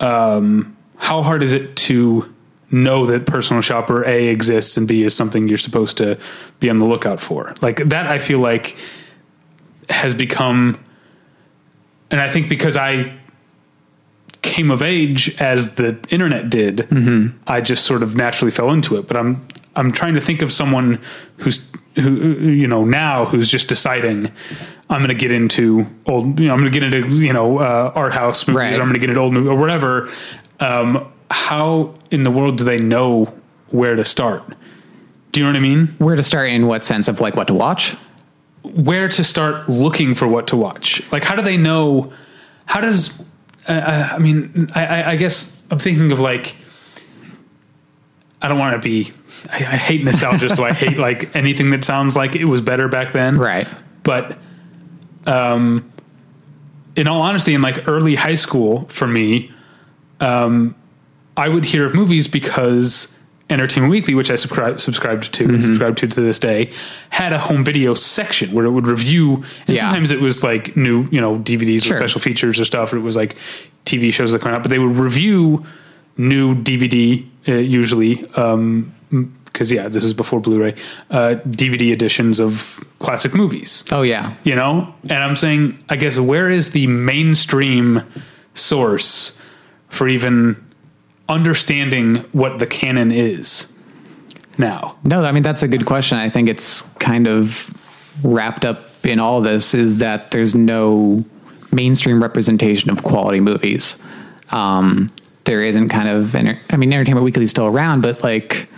Um, how hard is it to know that personal shopper A exists and B is something you're supposed to be on the lookout for? Like that, I feel like has become, and I think because I came of age as the internet did, I just sort of naturally fell into it. But I'm I'm trying to think of someone who's who you know now who's just deciding I'm going to get into old you know I'm going to get into you know uh, art house movies. Right. Or I'm going to get into old movie or whatever. Um, how in the world do they know where to start? Do you know what I mean? Where to start in what sense of like what to watch? where to start looking for what to watch. Like, how do they know? How does? Uh, uh, I mean, I, I, I guess I'm thinking of like. I don't want to be. I, I hate nostalgia, so I *laughs* hate like anything that sounds like it was better back then. Right. But, um, in all honesty, in like early high school for me, um, I would hear of movies because Entertainment Weekly, which I subscribe, subscribed to Mm-hmm. and subscribe to to this day, had a home video section where it would review. And Yeah. sometimes it was like new, you know, DVDs Sure. or special features or stuff. Or it was like TV shows that come out, but they would review new DVD uh, usually. Um, because yeah, this is before Blu-ray, uh, DVD editions of classic movies Oh yeah. you know and i'm saying i guess where is the mainstream source for even understanding what the canon is now No, I mean that's a good question. I think it's kind of wrapped up in all this is that there's no mainstream representation of quality movies. Um, there isn't kind of, I mean, Entertainment Weekly is still around, but like,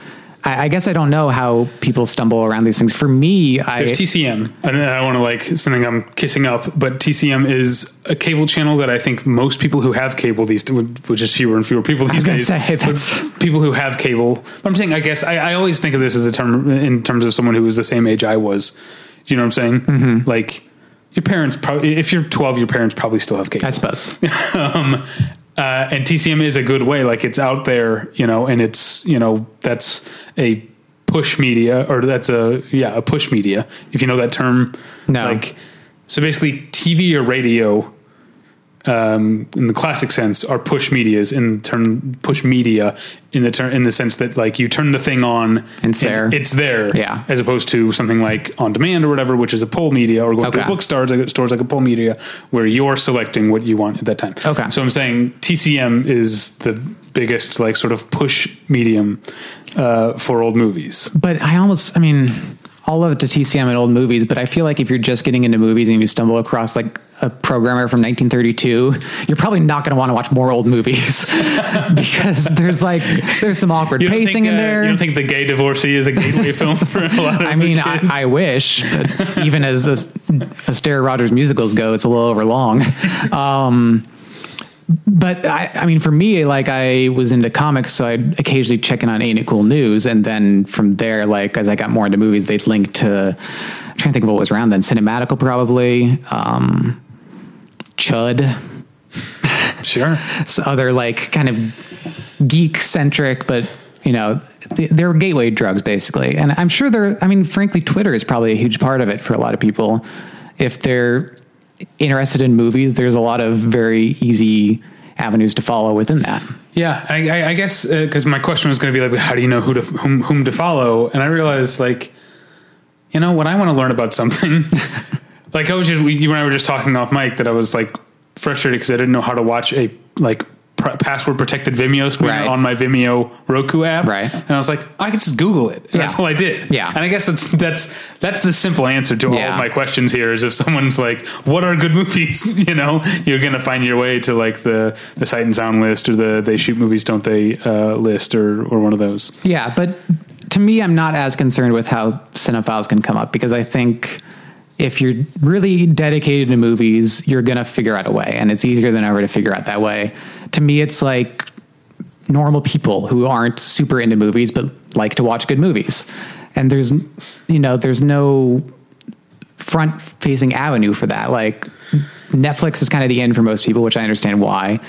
I, I guess I don't know how people stumble around these things. For me, I there's tcm i don't, I want to like something i'm kissing up but tcm is a cable channel that i think most people who have cable these which is fewer and fewer people these days say, that's- people who have cable but i'm saying i guess I, I always think of this as a term in terms of someone who was the same age i was do you know what i'm saying Mm-hmm. like your parents probably if you're 12 your parents probably still have cable I suppose. *laughs* um, uh, and TCM is a good way. Like it's out there, you know, and it's you know that's a push media or that's a yeah a push media if you know that term. No. Like so basically TV or radio. Um, in the classic sense, are push medias in turn push media in the turn in the sense that like you turn the thing on, It's there. it's there, Yeah. as opposed to something like on demand or whatever, which is a pull media, or going to Okay. a bookstores like stores like a pull media, where you're selecting what you want at that time. Okay. So I'm saying TCM is the biggest like sort of push medium uh, for old movies. But I almost, I mean, all of it to TCM and old movies, but I feel like if you're just getting into movies and you stumble across like a programmer from 1932, you're probably not going to want to watch more old movies *laughs* because there's like, there's some awkward pacing think, in uh, there. You don't think the gay divorcee is a gateway film *laughs* for a lot of people. I mean, I. I wish, but *laughs* even as Astaire Rogers musicals go, it's a little over long. Um, but I, I mean, for me, like I was into comics, so I'd occasionally check in on Ain't It Cool News, and then from there, like as I got more into movies, they'd link to. I'm trying to think of what was around then. Cinematical, probably. Um, Chud, sure. *laughs* so other like kind of geek centric, but you know, they're gateway drugs basically. And I'm sure they're, I mean, frankly, Twitter is probably a huge part of it for a lot of people. If they're interested in movies, there's a lot of very easy avenues to follow within that. Yeah, I, I, I guess uh, because my question was going to be like, how do you know who to whom, whom to follow? And I realized like, you know, when I want to learn about something, *laughs* like I was just we, you and I were just talking off mic that I was like frustrated because I didn't know how to watch a like pr- password protected Vimeo screen Right. on my Vimeo Roku app. Right. And I was like, I could just Google it. And Yeah. That's all I did. Yeah. And I guess that's that's that's the simple answer to all of my questions here is if someone's like, what are good movies? *laughs* you know, you're gonna find your way to like the the sight and sound list or the they shoot movies don't they uh, list or or one of those. Yeah, but to me, I'm not as concerned with how cinephiles can come up because I think if you're really dedicated to movies, you're going to figure out a way. And it's easier than ever to figure out that way. To me, it's like normal people who aren't super into movies, but like to watch good movies. And there's, you know, there's no front facing avenue for that. Like Netflix is kind of the end for most people, which I understand why.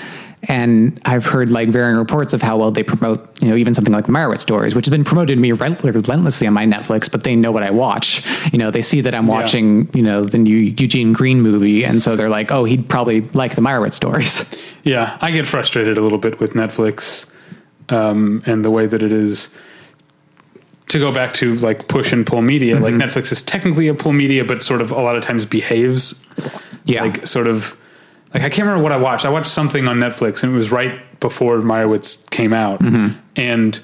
And I've heard like varying reports of how well they promote, you know, even something like the Meyerowitz stories, which has been promoted to me relentlessly on my Netflix, but they know what I watch. You know, they see that I'm watching, yeah. you know, the new Eugene Green movie. And so they're like, oh, he'd probably like the Meyerowitz stories. *laughs* Yeah. I get frustrated a little bit with Netflix um, and the way that it is to go back to like push and pull media, mm-hmm. like Netflix is technically a pull media, but sort of a lot of times behaves yeah. like sort of like I can't remember what I watched. I watched something on Netflix and it was right before Meyerowitz came out. Mm-hmm. And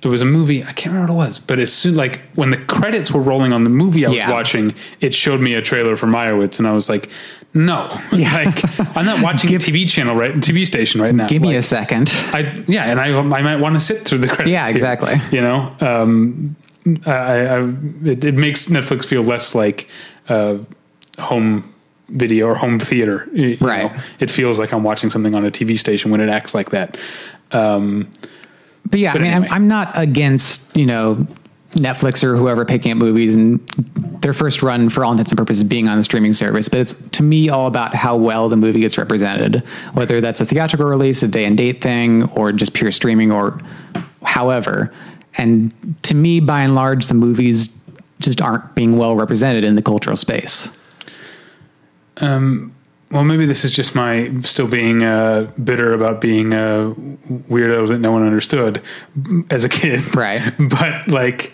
it was a movie. I can't remember what it was, but as soon like when the credits were rolling on the movie I was Yeah. watching, it showed me a trailer for Meyerowitz, and I was like, "No, *laughs* like I'm not watching a TV channel right, TV station right now. Give me a second. I yeah, and I I might want to sit through the credits. Yeah, here, exactly. you know, um, I, I it, it makes Netflix feel less like uh, home video or home theater. you Right. know? It feels like I'm watching something on a TV station when it acts like that. Um, But yeah, But I mean, anyway. I'm, I'm not against, you know, Netflix or whoever picking up movies and their first run for all intents and purposes being on a streaming service. But it's to me all about how well the movie gets represented, whether that's a theatrical release, a day and date thing, or just pure streaming or however. And to me, by and large, the movies just aren't being well represented in the cultural space. Well, maybe this is just my still being uh, bitter about being a weirdo that no one understood as a kid, *laughs* Right. But like,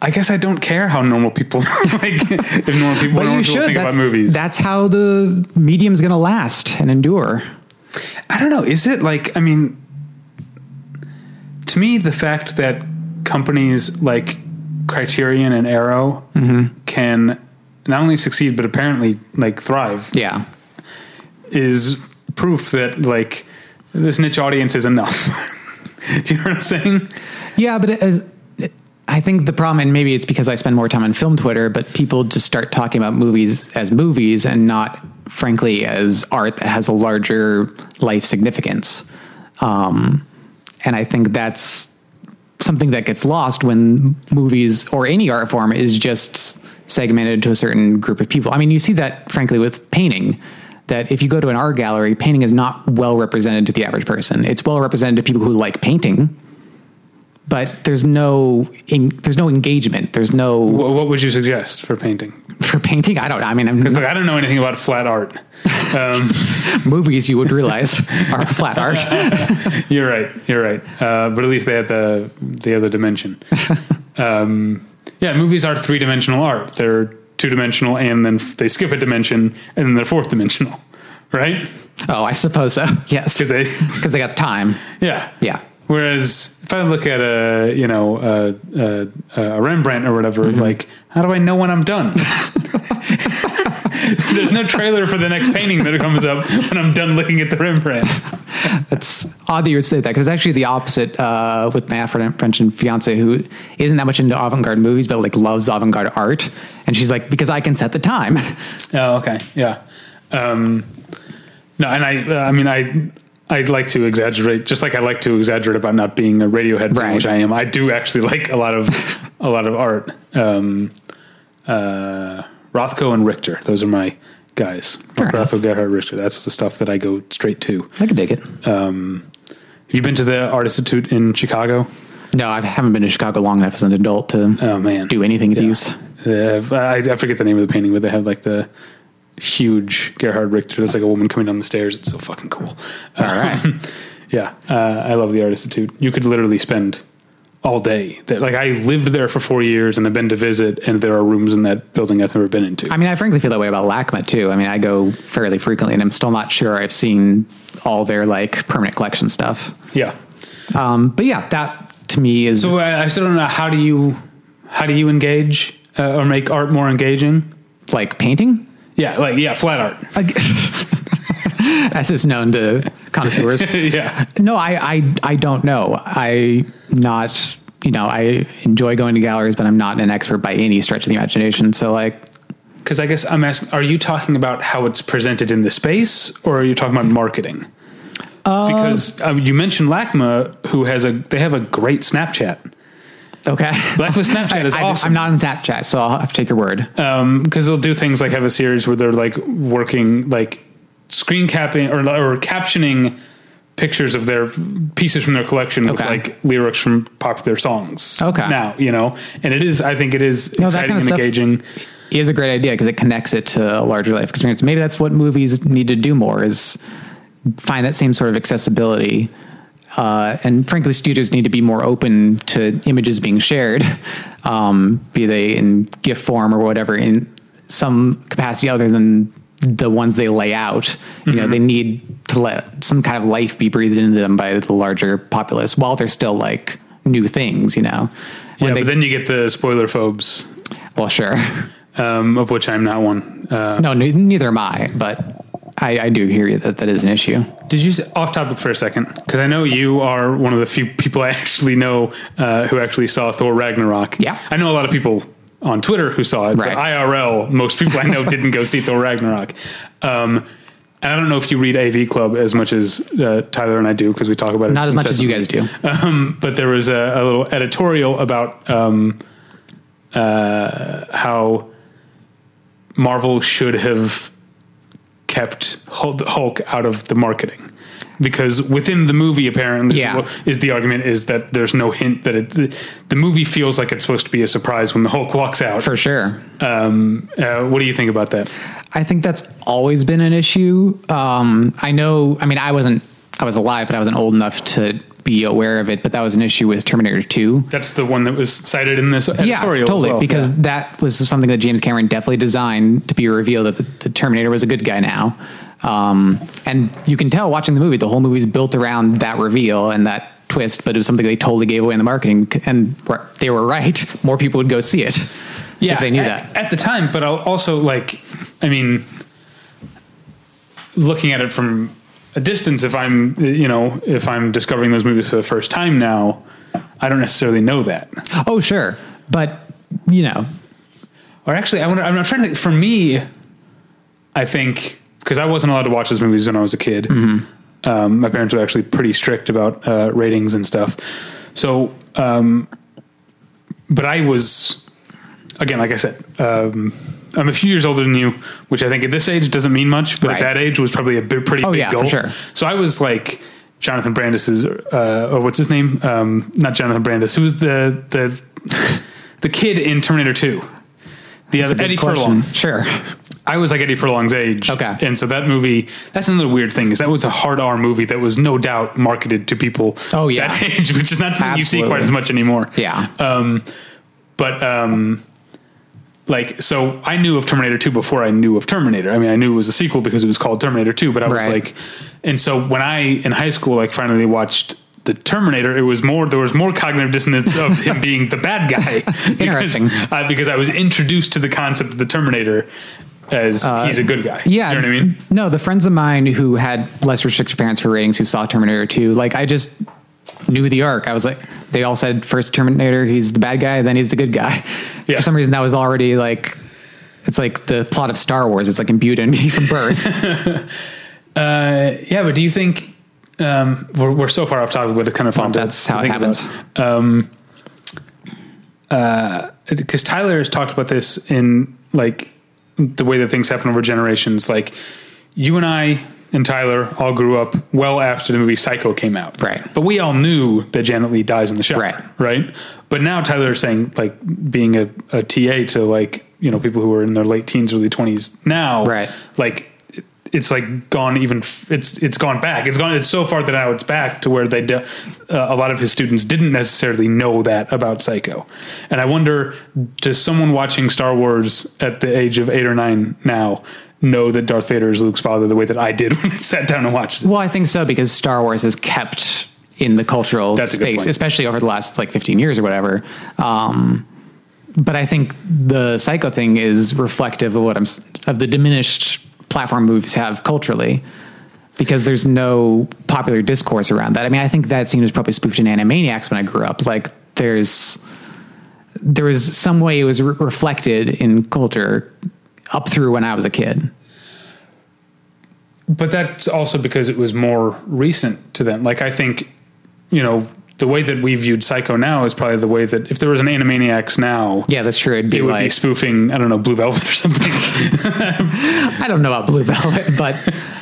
I guess I don't care how normal people *laughs* like if normal people, normal people should. think That's, about movies. that's how the medium's going to last and endure. I don't know. Is it like, I mean, to me, the fact that companies like Criterion and Arrow Mm-hmm. can not only succeed, but apparently like thrive Yeah. is proof that like this niche audience is enough. Do *laughs* you know what I'm saying? Yeah, but as, I think the problem, and maybe it's because I spend more time on film Twitter, but people just start talking about movies as movies and not, frankly, as art that has a larger life significance. Um, and I think that's something that gets lost when movies or any art form is just segmented to a certain group of people. I mean, you see that, frankly, with painting. That if you go to an art gallery, painting is not well represented to the average person. It's well represented to people who like painting, but there's no in, there's no engagement. There's no What, what would you suggest for painting? for painting. I don't. I mean, Because like, I don't know anything about flat art. Um, *laughs* movies you would realize *laughs* are flat art. *laughs* you're right. You're right. Uh, but at least they have the the other dimension. um, yeah, movies are three dimensional art. They're two dimensional, and then they skip a dimension, and then they're fourth dimensional, right? Oh, I suppose so. *laughs* Yes, Because they, *laughs* because they got the time. yeah, Yeah. Whereas if I look at a you know a, a, a Rembrandt or whatever, Mm-hmm. like how do I know when I'm done? *laughs* There's no trailer for the next painting that comes up when I'm done looking at the Rembrandt. It's odd that you would say that because it's actually the opposite uh, with my French and fiance who isn't that much into avant-garde movies but like loves avant-garde art, and she's like because I can set the time. *laughs* Oh, okay, yeah. Um, no, and I, uh, I mean, I, I'd like to exaggerate, just like I like to exaggerate about not being a Radiohead fan, Right. which I am. I do actually like a lot of, *laughs* a lot of art. Um, uh, Rothko and Richter, those are my guys. Fair enough. Rothko, Gerhard, Richter. That's the stuff that I go straight to. I can dig it. Have you been to the Art Institute in Chicago? No, I haven't been to Chicago long enough as an adult to Oh man, do anything of Yeah. use. Have- I, I forget the name of the painting, but they have like the huge Gerhard Richter. There's like a woman coming down the stairs. It's so fucking cool. All right. *laughs* yeah, uh, I love the Art Institute. You could literally spend all day. There. Like I lived there for four years, and I've been to visit, and there are rooms in that building I've never been into. I mean, I frankly feel that way about LACMA too. I mean, I go fairly frequently, and I'm still not sure I've seen all their like permanent collection stuff. yeah. Um, but yeah, that to me is So I, I still don't know how do you how do you engage uh, or make art more engaging? like painting, Yeah, like yeah, flat art. *laughs* as is known to connoisseurs. *laughs* yeah. No, I, I, I don't know. I not, you know, I enjoy going to galleries, but I'm not an expert by any stretch of the imagination. So like, because I guess I'm asking, are you talking about how it's presented in the space, or are you talking about marketing? because um, you mentioned LACMA, who has a they have a great Snapchat. Okay. LACMA *laughs* Snapchat is I, awesome. I'm not on Snapchat, so I'll have to take your word. because they'll do things like have a series where they're like working like screen capping or or captioning pictures of their pieces from their collection with like lyrics from popular songs. Okay. Now you know, and it is. I think it is No, that kind of and engaging. It is a great idea because it connects it to a larger life experience. Maybe that's what movies need to do more is find that same sort of accessibility. Uh, and frankly, studios need to be more open to images being shared, um, be they in GIF form or whatever, in some capacity other than the ones they lay out. You know, they need to let some kind of life be breathed into them by the larger populace while they're still like new things. You know, Yeah, they- but then you get the spoiler phobes, well, sure. um, of which I'm not one. Uh, No, ne- neither am I, but I, I do hear you that that is an issue. Did you off topic for a second? Because I know you are one of the few people I *laughs* actually know uh, who actually saw Thor Ragnarok. Yeah. I know a lot of people on Twitter who saw it. Right. But IRL, most people I know didn't go see Thor Ragnarok. Um, and I don't know if you read AV Club as much as uh, Tyler and I do because we talk about it. Not as much as you guys do. Um, but there was a, a little editorial about um, uh, how Marvel should have kept Hulk Hulk out of the marketing because within the movie apparently Yeah. is, the argument is that there's no hint that it the, movie feels like it's supposed to be a surprise when the Hulk walks out. For sure. Um, uh, what do you think about that? I think that's always been an issue. Um, I know, I mean, I wasn't, I was alive, but I wasn't old enough to be aware of it, but that was an issue with Terminator 2. That's the one that was cited in this editorial. Yeah, totally. well. because Yeah. that was something that James Cameron definitely designed to be a reveal that the, the Terminator was a good guy now. Um, and you can tell watching the movie, the whole movie's built around that reveal and that twist, but it was something they totally gave away in the marketing. And they were right. More people would go see it yeah, if they knew at, that. at the time. But I'll also like, I mean, looking at it from a distance, if I'm, you know, if I'm discovering those movies for the first time now, I don't necessarily know that. Oh, sure. But, you know, Or actually, I wonder, I'm trying to think. For me, I think because I wasn't allowed to watch those movies when I was a kid. Um, my parents were actually pretty strict about uh, ratings and stuff. So, um, but I was again, like I said, um, I'm a few years older than you, which I think at this age doesn't mean much, but Right. at that age was probably a big, pretty Oh, big yeah, goal. sure. So I was like Jonathan Brandis's, uh, or what's his name? Um, not Jonathan Brandis. Who's the the *laughs* the kid in Terminator Two? The other Eddie question. Furlong. Sure. I was like Eddie Furlong's age. Okay. And so that movie, that's another weird thing is that was a hard R movie that was no doubt marketed to people Oh, yeah. that *laughs* age, which is not something you see quite as much anymore. Yeah. Um, but, um, like, so I knew of Terminator 2 before I knew of Terminator. I mean, I knew it was a sequel because it was called Terminator 2, but I was Right. like, and so when I, in high school, like finally watched the Terminator, it was more, there was more cognitive dissonance of *laughs* him being the bad guy. *laughs* because, uh, because I was introduced to the concept of the Terminator as he's a good guy. Uh, Yeah. You know what I mean? No, the friends of mine who had less restrictive parents for ratings who saw Terminator 2, like I just knew the arc. I was like, they all said first Terminator, he's the bad guy, then he's the good guy. *laughs* Yeah. For some reason, that was already like, it's like the plot of Star Wars. It's like imbued in me from birth. Uh, yeah, but do you think um, we're, we're so far off topic, but it's kind of fun. Well, to- that's to how it happens. Because Tyler has talked about this in like the way that things happen over generations. Like you and I and Tyler all grew up well after the movie Psycho came out, Right. But we all knew that Janet Leigh dies in the shower, Right. Right. But now Tyler is saying like being a, a TA to like you know people who are in their late teens, early twenties now, Right. Like it's like gone even f- it's it's gone back. It's gone it's so far that now it's back to where they do, uh, a lot of his students didn't necessarily know that about psycho. And i wonder does someone watching star wars at the age of eight or nine now know that darth vader is luke's father the way that i did *laughs* when i sat down and watched it? Well, I think so because Star Wars has kept in the cultural That's space, especially over the last like 15 years or whatever. Um, but I think the psycho thing is reflective of what I'm of the diminished platform movies have culturally because there's no popular discourse around that. I mean, I think that scene was probably spoofed in Animaniacs when I grew up. Like there's there was some way it was re- reflected in culture up through when I was a kid. but that's also because it was more recent to them. Like I think, you know, the way that we viewed Psycho now is probably the way that if there was an Animaniacs now, Yeah, that's true. It'd be it would be spoofing, I don't know, Blue Velvet or something. *laughs* I don't know about Blue Velvet, but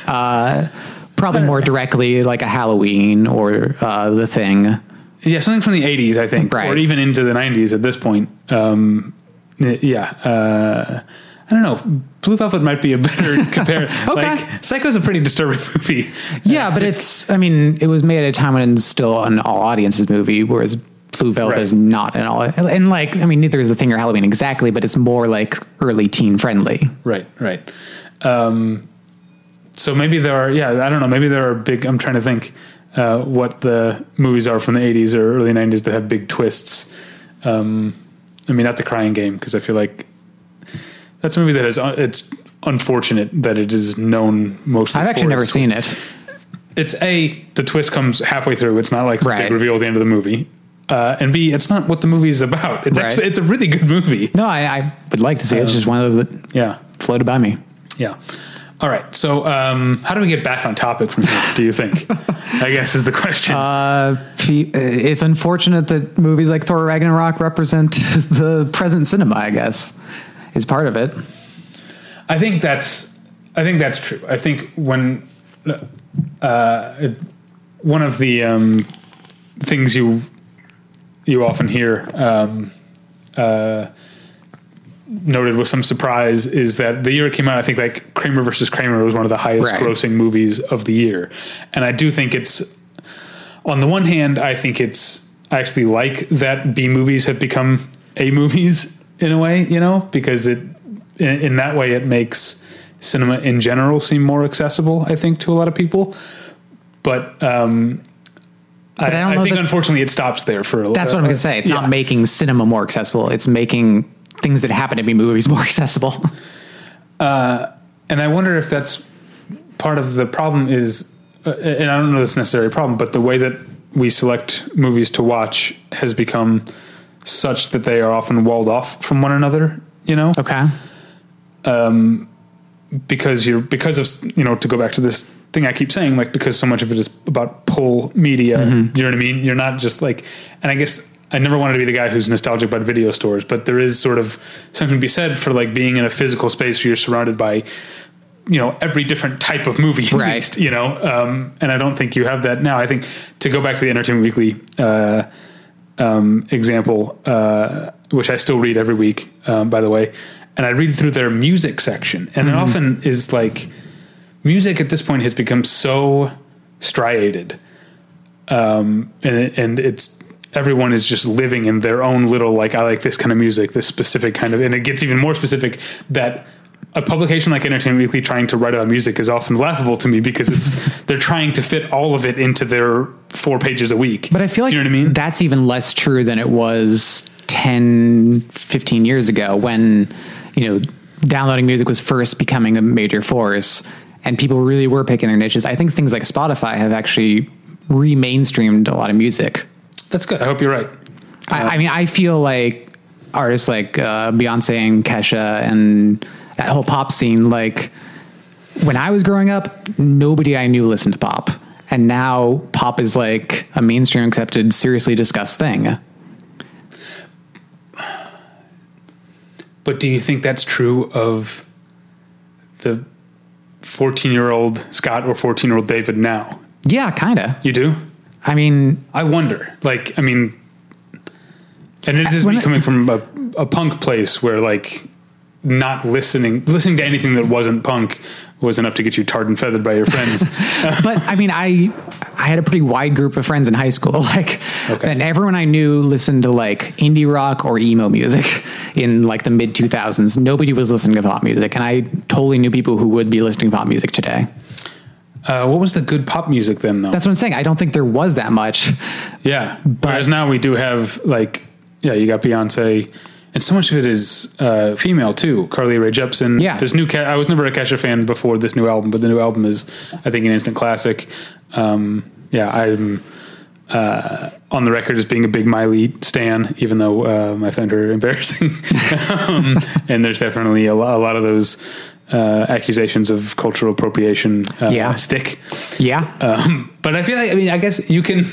uh, probably more directly like a Halloween or uh, the Thing. yeah, something from the 80s, I think, Right. or even into the 90s at this point. Um, yeah. Uh, I don't know. Blue Velvet might be a better *laughs* compare. Like Psycho's a pretty disturbing *laughs* movie. Yeah, but it's. I mean, it was made at a time when it's still an all audiences movie, whereas Blue Velvet Right. is not an all. And like, I mean, neither is the Thing or Halloween exactly, but it's more like early teen friendly. Right, right. Um, so maybe there are, yeah, I don't know. Maybe there are big. I'm trying to think uh, what the movies are from the 80s or early 90s that have big twists. Um, I mean, not the Crying Game because I feel like that's a movie that is. uh, It's unfortunate that it is known mostly. I've actually never seen twists. it. It's a the twist comes halfway through. It's not like Right. big reveal at the end of the movie. Uh, and B, it's not what the movie is about. It's Right. actually it's a really good movie. No, I, I would like to see it. It's just one of those that Yeah. floated by me. Yeah. All right. So, um, how do we get back on topic from here? Do you think? *laughs* I guess is the question. Uh, it's unfortunate that movies like Thor Ragnarok represent *laughs* the present cinema. I guess is part of it. I think that's. I think that's true. I think when uh, it, one of the um, things you you often hear um, uh, noted with some surprise is that the year it came out, I think like Kramer versus Kramer was one of the highest Right. grossing movies of the year, and I do think it's on the one hand, I think it's I actually like that B movies have become A movies in a way, you know, because it in, in that way it makes cinema in general seem more accessible. I think to a lot of people, but um, I, I don't I think that- unfortunately it stops there for a little. That's what I'm going to say. It's yeah. not making cinema more accessible. It's making things that happen to be movies *laughs* more accessible. Uh, and I wonder if that's part of the problem is, uh, and I don't know if it's necessarily a problem, but the way that we select movies to watch has become such that they are often walled off from one another. You know, okay. Um, because you're because of you know to go back to this thing I keep saying, like because so much of it is about pull media. Mm-hmm. You know what I mean? You're not just like, and I guess. I never wanted to be the guy who's nostalgic about video stores, but there is sort of something to be said for like being in a physical space where you're surrounded by you know every different type of movie Right. least, you know um, and i don't think you have that now i think to go back to the entertainment weekly uh, um, example uh, which i still read every week um, by the way and i read through their music section. And it often is like music at this point has become so striated um, and, and it's everyone is just living in their own little like I like this kind of music, this specific kind of, and it gets even more specific that a publication like Entertainment Weekly trying to write about music is often laughable to me because it's *laughs* they're trying to fit all of it into their four pages a week. But I feel like you know what I mean. that's even less true than it was 10, 15 years ago when, you know, downloading music was first becoming a major force and people really were picking their niches. I think things like Spotify have actually re-mainstreamed a lot of music. That's good. I hope you're right. I, I mean, I feel like artists like uh, Beyonce and Kesha and that whole pop scene, like when I was growing up, nobody I knew listened to pop. And now pop is like a mainstream accepted, seriously discussed thing. But do you think that's true of the 14 year old Scott or 14 year old David now? Yeah, kind of. You do? I mean, I wonder. Like, I mean, and it is me coming from a, a punk place where like not listening, listening to anything that wasn't punk was enough to get you tarred and feathered by your friends. *laughs* but I mean, I I had a pretty wide group of friends in high school, *laughs* like, Okay. and everyone I knew listened to like indie rock or emo music in like the mid two thousands. Nobody was listening to pop music, and I totally knew people who would be listening to pop music today. uh, what was the good pop music then, though? That's what I'm saying. I don't think there was that much. yeah. but, Whereas now we do have like, yeah, you got Beyonce, and so much of it is uh, female too. Carly Rae Jepsen. Yeah. This new, Ke- I was never a Kesha fan before this new album, but the new album is, I think, an instant classic. Um, yeah, I'm. uh, on the record as being a big Miley stan, even though um, I find her embarrassing. *laughs* um, and there's definitely a lot, a lot of those uh, accusations of cultural appropriation uh, Yeah. stick. Yeah. Um, but I feel like, I mean, I guess you can,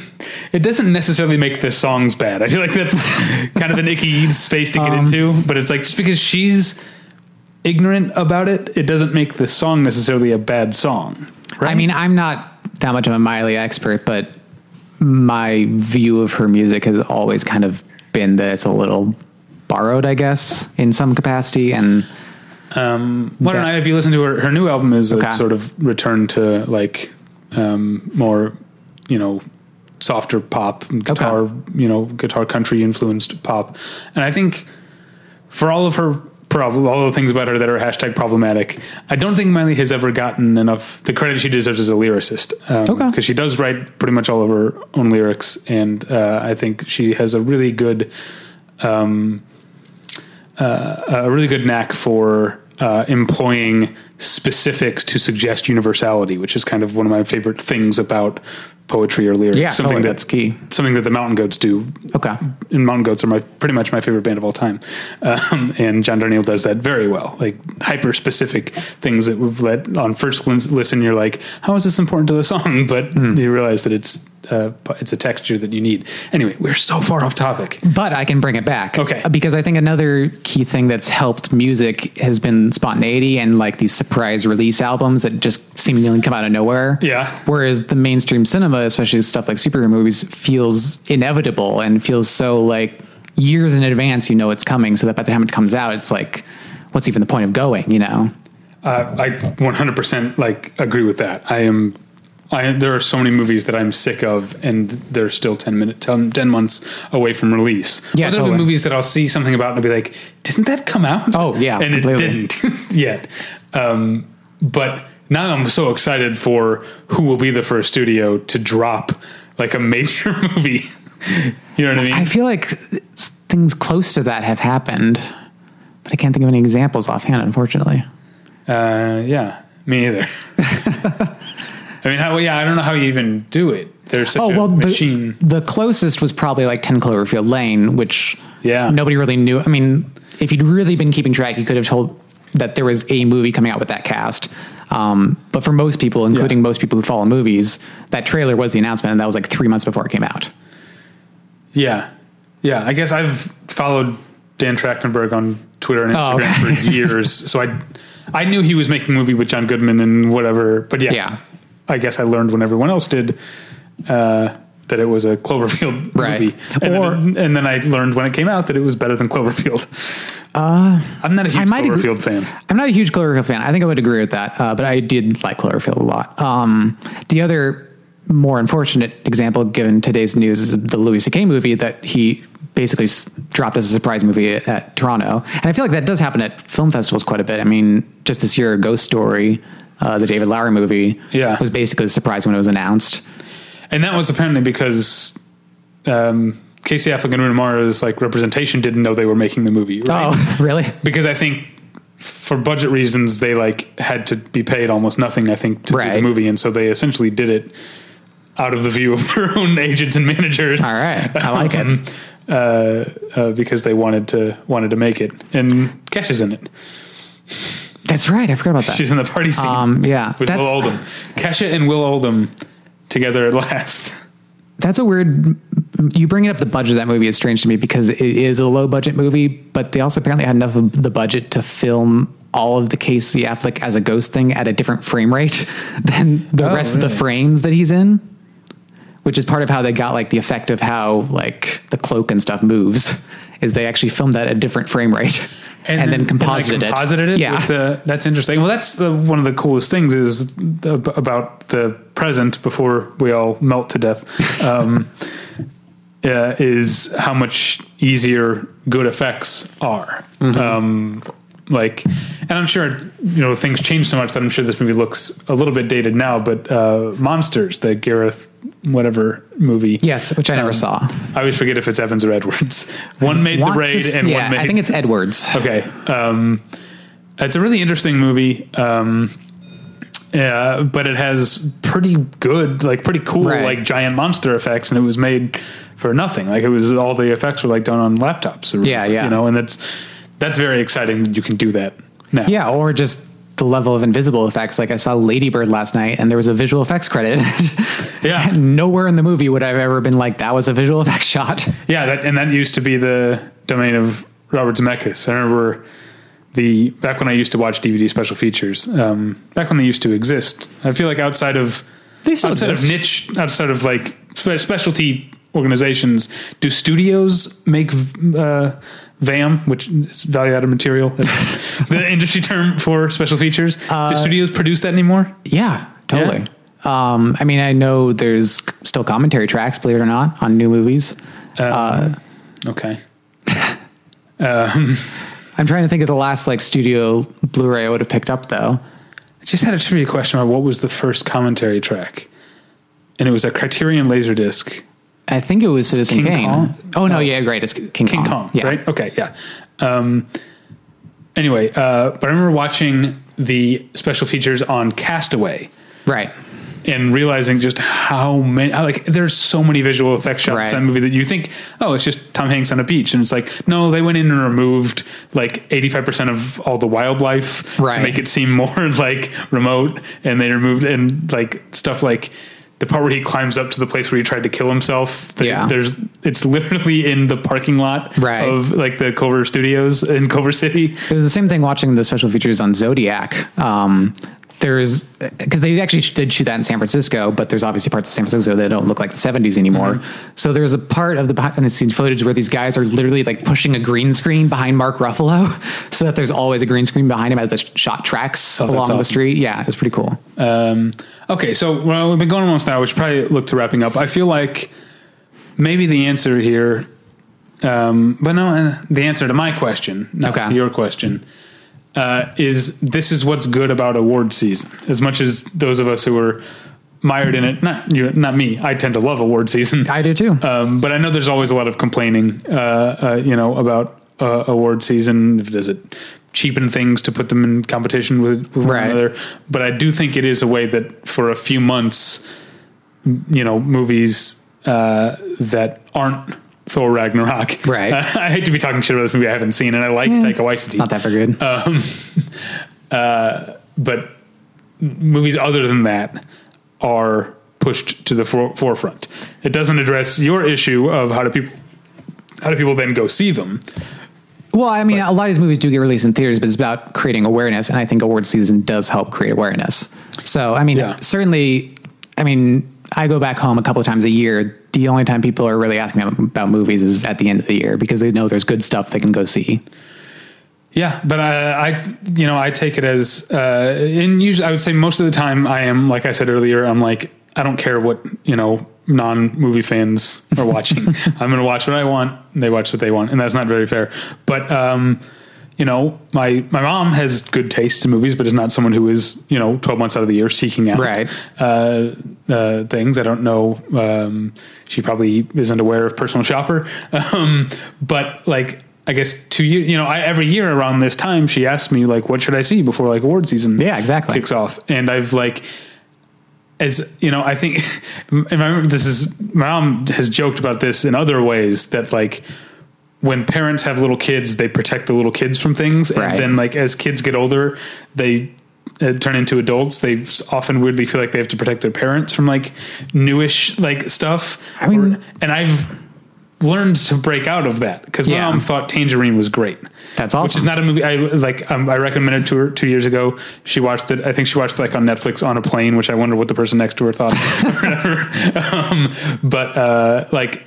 it doesn't necessarily make the songs bad. I feel like that's *laughs* kind of an icky space to get Um, into, but it's like just because she's ignorant about it, it doesn't make the song necessarily a bad song. Right? I mean, I'm not that much of a Miley expert, but my view of her music has always kind of been that it's a little borrowed, I guess, in some capacity. And Um, why don't I, if you listen to her, her new album is Okay. a sort of return to like, um, more, you know, softer pop guitar, you know, guitar country influenced pop. And I think for all of her problem, all the things about her that are hashtag problematic, I don't think Miley has ever gotten enough the credit she deserves as a lyricist. Um, Okay. Cause she does write pretty much all of her own lyrics. And, uh, I think she has a really good, a really good knack for uh, employing specifics to suggest universality, which is kind of one of my favorite things about poetry or lyrics. Yeah, something totally, that- that's key. Something that the Mountain Goats do. okay. And Mountain Goats are my pretty much my favorite band of all time, um, and John Darnielle does that very well. Like hyper specific things that we've let on first listen, you're like, how is this important to the song? *laughs* But Hmm. you realize that it's uh, it's a texture that you need. Anyway, we're so far off topic. But I can bring it back. Okay. Because I think another key thing that's helped music has been spontaneity and like these surprise release albums that just seemingly come out of nowhere. Yeah. Whereas the mainstream cinema, especially stuff like superhero movies, feels inevitable and feels so like years in advance you know it's coming. So that by the time it comes out, it's like, what's even the point of going, you know? Uh, I 100% like agree with that. I am. I, there are so many movies that I'm sick of, and they're still 10 minutes, 10, 10 months away from release. Yeah, But there are movies that I'll see something about and I'll be like, didn't that come out? Oh, yeah, *laughs* and completely. it didn't *laughs* yet. Um, but now I'm so excited for who will be the first studio to drop like a major *laughs* movie. you know what I mean? I feel like things close to that have happened, but I can't think of any examples offhand, unfortunately. Uh, yeah, me either. *laughs* I mean, how? Yeah, I don't know how you even do it. There's such Oh a well, machine. the, the closest was probably like Ten Cloverfield Lane, which Yeah. nobody really knew. I mean, if you'd really been keeping track, you could have told that there was a movie coming out with that cast. Um, but for most people, including Yeah. most people who follow movies, that trailer was the announcement, and that was like three months before it came out. Yeah, yeah. I guess I've followed Dan Trachtenberg on Twitter and Oh, Instagram okay. for *laughs* years, so I I knew he was making a movie with John Goodman and whatever. But yeah, Yeah. I guess I learned when everyone else did uh, that it was a Cloverfield *laughs* Right. movie, and, Or- then, and then I learned when it came out that it was better than Cloverfield. Uh, I'm not a huge might agree- Cloverfield fan. I'm not a huge Cloverfield fan. I think I would agree with that, uh, but I did like Cloverfield a lot. Um, the other more unfortunate example, given today's news, is the Louis C.K. movie that he basically s- dropped as a surprise movie at, at Toronto. And I feel like that does happen at film festivals quite a bit. I mean, just this year, Ghost Story, uh, the David Lowery movie, Yeah. was basically a surprise when it was announced. And that was apparently because um, Casey Affleck and Rooney Mara's like representation didn't know they were making the movie. Right? Oh, *laughs* really? because I think for budget reasons they like had to be paid almost nothing. I think to do the movie, and so they essentially did it out of the view of *laughs* their own agents and managers. All right. I like it. Um, uh, uh, because they wanted to wanted to make it, and Kesha's in it. That's right. I forgot about that. She's in the party scene. Um, yeah, with Will Oldham. *laughs* Kesha and Will Oldham together at last. That's a weird. You bringing up the budget of that movie is strange to me because it is a low budget movie, but they also apparently had enough of the budget to film all of the Casey Affleck as a ghost thing at a different frame rate *laughs* than the Oh, rest of the frames that he's in, which is part of how they got like the effect of how like the cloak and stuff moves. Is they actually filmed that at a different frame rate *laughs* and, then, composited like, it. composited it. Yeah, with the, that's interesting. Well, that's the one of the coolest things is the, about the present before we all melt to death. Um, *laughs* uh, is how much easier good effects are. Mm-hmm. Um, like, and I'm sure you know things change so much that I'm sure this movie looks a little bit dated now. But uh, Monsters, the Gareth whatever movie, yes, which I never Um, saw. I always forget if it's Evans or Edwards. *laughs* One made the raid, s- and yeah, one made I think it's Edwards. Okay. Um, it's a really interesting movie. Um, uh, but it has pretty good, like pretty cool, Right. like giant monster effects, and it was made for nothing. Like it was all the effects were like done on laptops. Or, Yeah, yeah. You know, and that's that's very exciting that you can do that now. Yeah, or just the level of invisible effects. Like I saw Ladybird last night, and there was a visual effects credit. *laughs* yeah, *laughs* Nowhere in the movie would I've ever been like, "That was a visual effects *laughs* shot." yeah. That and that used to be the domain of Robert Zemeckis. I remember the back when I used to watch DVD special features. Um, back when they used to exist. I feel like outside of They still outside exist. of niche, outside of like specialty organizations, do studios make uh, VAM, which is value added material, That's *laughs* the industry term for special features? Uh, do studios produce that anymore? Yeah, totally. Um, I mean, I know there's still commentary tracks, believe it or not, on new movies. Okay. *laughs* I'm trying to think of the last like studio Blu-ray I would have picked up though. I just had a trivia question about what was the first commentary track, and it was a Criterion Laserdisc. I think it was Citizen King Kane. Kong? Oh no, No. yeah, great. It's King, King Kong. Kong, yeah. right? Okay, yeah. Um, anyway, uh, but I remember watching the special features on Castaway Right. And realizing just how many, like, there's so many visual effects shots Right. in that movie that you think, oh, it's just Tom Hanks on a beach, and it's like, no, they went in and removed like 85% of all the wildlife Right. to make it seem more *laughs* like remote, and they removed and like stuff like. The part where he climbs up to the place where he tried to kill himself. the- Yeah. There's it's literally in the parking lot Right. of like the Culver Studios in Culver City. It was the same thing watching the special features on Zodiac. Um, there's because they actually did shoot that in San Francisco, but there's obviously parts of San Francisco that don't look like the 70s anymore. Mm-hmm. So there's a part of the behind the scenes footage where these guys are literally like pushing a green screen behind Mark Ruffalo, *laughs* so that there's always a green screen behind him as the shot tracks Oh, along the street. Yeah, it was pretty cool. Um, okay, so well, we've been going almost now, should probably look to wrapping up. I feel like maybe the answer here, um, but no, uh, the answer to my question, not Okay. to your question, uh, is this is what's good about award season. As much as those of us who are mired in it, not you, not me. I tend to love award season. I do too. Um, but I know there's always a lot of complaining, uh, uh, you know, about uh, award season. Does it cheapen things to put them in competition with, with one Right. another? But I do think it is a way that for a few months, you know, movies uh, that aren't Thor Ragnarok. Right. *laughs* I hate to be talking shit about this movie I haven't seen, and I like hmm. Taika Waititi Not that very good. Um, *laughs* uh, but movies other than that are pushed to the for- forefront. It doesn't address your issue of how do people how do people then go see them. Well, I mean, a lot of these movies do get released in theaters, but it's about creating awareness, and I think award season does help create awareness. So, I mean, Yeah. certainly, I mean, I go back home a couple of times a year. The only time people are really asking about movies is at the end of the year because they know there's good stuff they can go see. Yeah, but I, I you know, I take it as, uh, and usually I would say most of the time I am, like I said earlier, I'm like, I don't care what, you know, non movie fans are watching. *laughs* I'm going to watch what I want. And they watch what they want. And that's not very fair. But, um, you know, my, my mom has good taste in movies, but is not someone who is, you know, 12 months out of the year seeking out, Right. uh, uh, things. I don't know. Um, she probably isn't aware of personal shopper. Um, but like, I guess two years, you know, I, every year around this time, she asks me like, what should I see before like award season Yeah, exactly. kicks off? And I've like, as you know, I think, *laughs* and I remember this is, my mom has joked about this in other ways that like, when parents have little kids, they protect the little kids from things. Right. And then like, as kids get older, they, uh, turn into adults, they often weirdly feel like they have to protect their parents from like newish like stuff. I mean- Or- and I've learned to break out of that because my Yeah. mom thought Tangerine was great. That's awesome. Which is not a movie I like. Um, I recommended to her two years ago. She watched it. I think she watched it like on Netflix on a plane, which I wonder what the person next to her thought. *laughs* *laughs* um, but uh, like,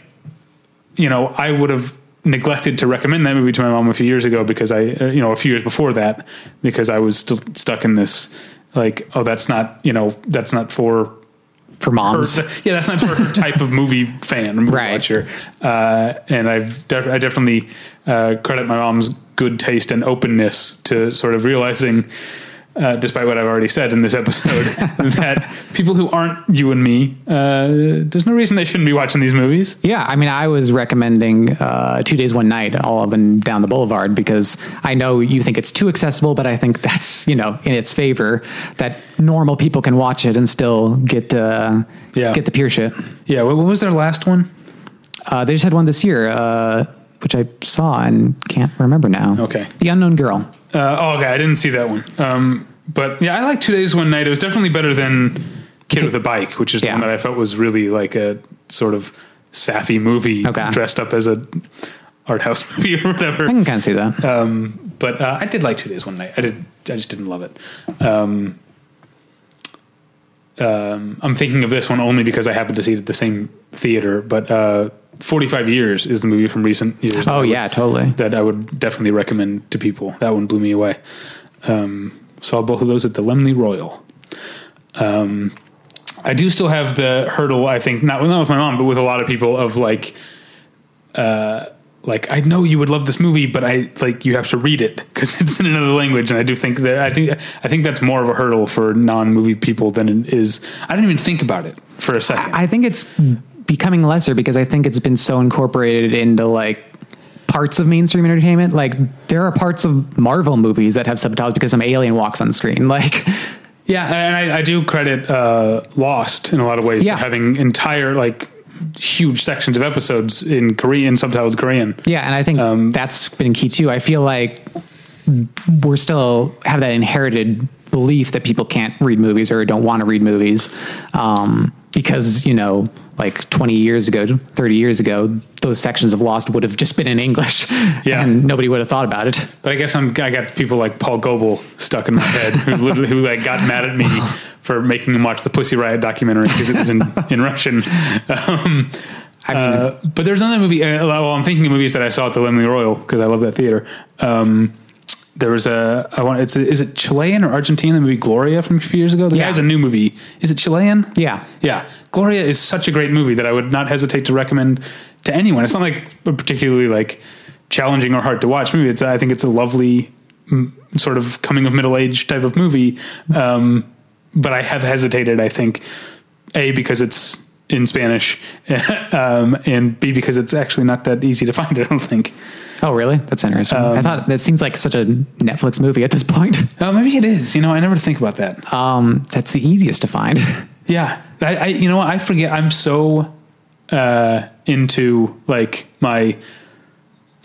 you know, I would have neglected to recommend that movie to my mom a few years ago because I, uh, you know, a few years before that because I was still stuck in this like, oh, that's not, you know, that's not for For her, moms. yeah, that's not for her type of movie fan, movie Right. watcher. Uh, and I've def- I definitely uh, credit my mom's good taste and openness to sort of realizing uh, despite what I've already said in this episode, *laughs* that people who aren't you and me, uh, there's no reason they shouldn't be watching these movies. Yeah, I mean, I was recommending uh, Two Days One Night, all up and down the Boulevard, because I know you think it's too accessible, but I think that's you know in its favor that normal people can watch it and still get uh, Yeah. get the pure shit. Yeah, what, what was their last one? Uh, they just had one this year, uh, which I saw and can't remember now. Okay. The Unknown Girl. Uh, oh, okay, I didn't see that one. Um, but yeah, I like Two Days One Night. It was definitely better than Kid with a Bike, which is the Yeah. one that I felt was really like a sort of sappy movie Okay. dressed up as a art house *laughs* movie or whatever. I can kind of see that. Um, but uh, I did like Two Days One Night. I did. I just didn't love it. Um, um, I'm thinking of this one only because I happened to see it at the same theater. But uh, 45 Years is the movie from recent years. oh would- yeah, totally. that I would definitely recommend to people. That one blew me away. Um, saw both of those at the Laemmle Royal. Um, I do still have the hurdle. I think not not with my mom, but with a lot of people of like, uh, like I know you would love this movie, but I like you have to read it because *laughs* it's in another language. And I do think that I think I think that's more of a hurdle for non movie people than it is. I didn't even think about it for a second. I think it's becoming lesser because I think it's been so incorporated into like parts of mainstream entertainment. Like there are parts of Marvel movies that have subtitles because some alien walks on the screen. *laughs* Like Yeah, and I, I do credit uh, Lost in a lot of ways Yeah. for having entire like huge sections of episodes in Korean subtitled Korean. yeah, and I think Um, that's been key too. I feel like we're still have that inherited belief that people can't read movies or don't want to read movies um, because you know like 20 years ago 30 years ago those sections of lost would have just been in english *laughs* Yeah. and nobody would have thought about it But I guess I'm I got people like Paul Goebel stuck in my head who literally who like got mad at me *laughs* for making him watch the Pussy Riot documentary because it was in in Russian. *laughs* Um, I mean, uh, but there's another movie. Uh, well, I'm thinking of movies that I saw at the Laemmle Royal because I love that theater. Um, there was a I want it's a, is it Chilean or Argentine? The movie Gloria from a few years ago. The Yeah. guy has a new movie. Is it Chilean? yeah Yeah, Gloria is such a great movie that I would not hesitate to recommend to anyone. It's not like a particularly like challenging or hard to watch movie. It's I think it's a lovely mm, sort of coming of middle age type of movie. Um, but I have hesitated. I think a because it's in Spanish, *laughs* um, and b because it's actually not that easy to find. *laughs* I don't think. Oh, really? That's interesting. Um, I thought that seems like such a Netflix movie at this point. *laughs* Oh, maybe it is. You know, I never think about that. Um, that's the easiest to find. *laughs* Yeah, I, I you know what I forget. I'm so uh, into like my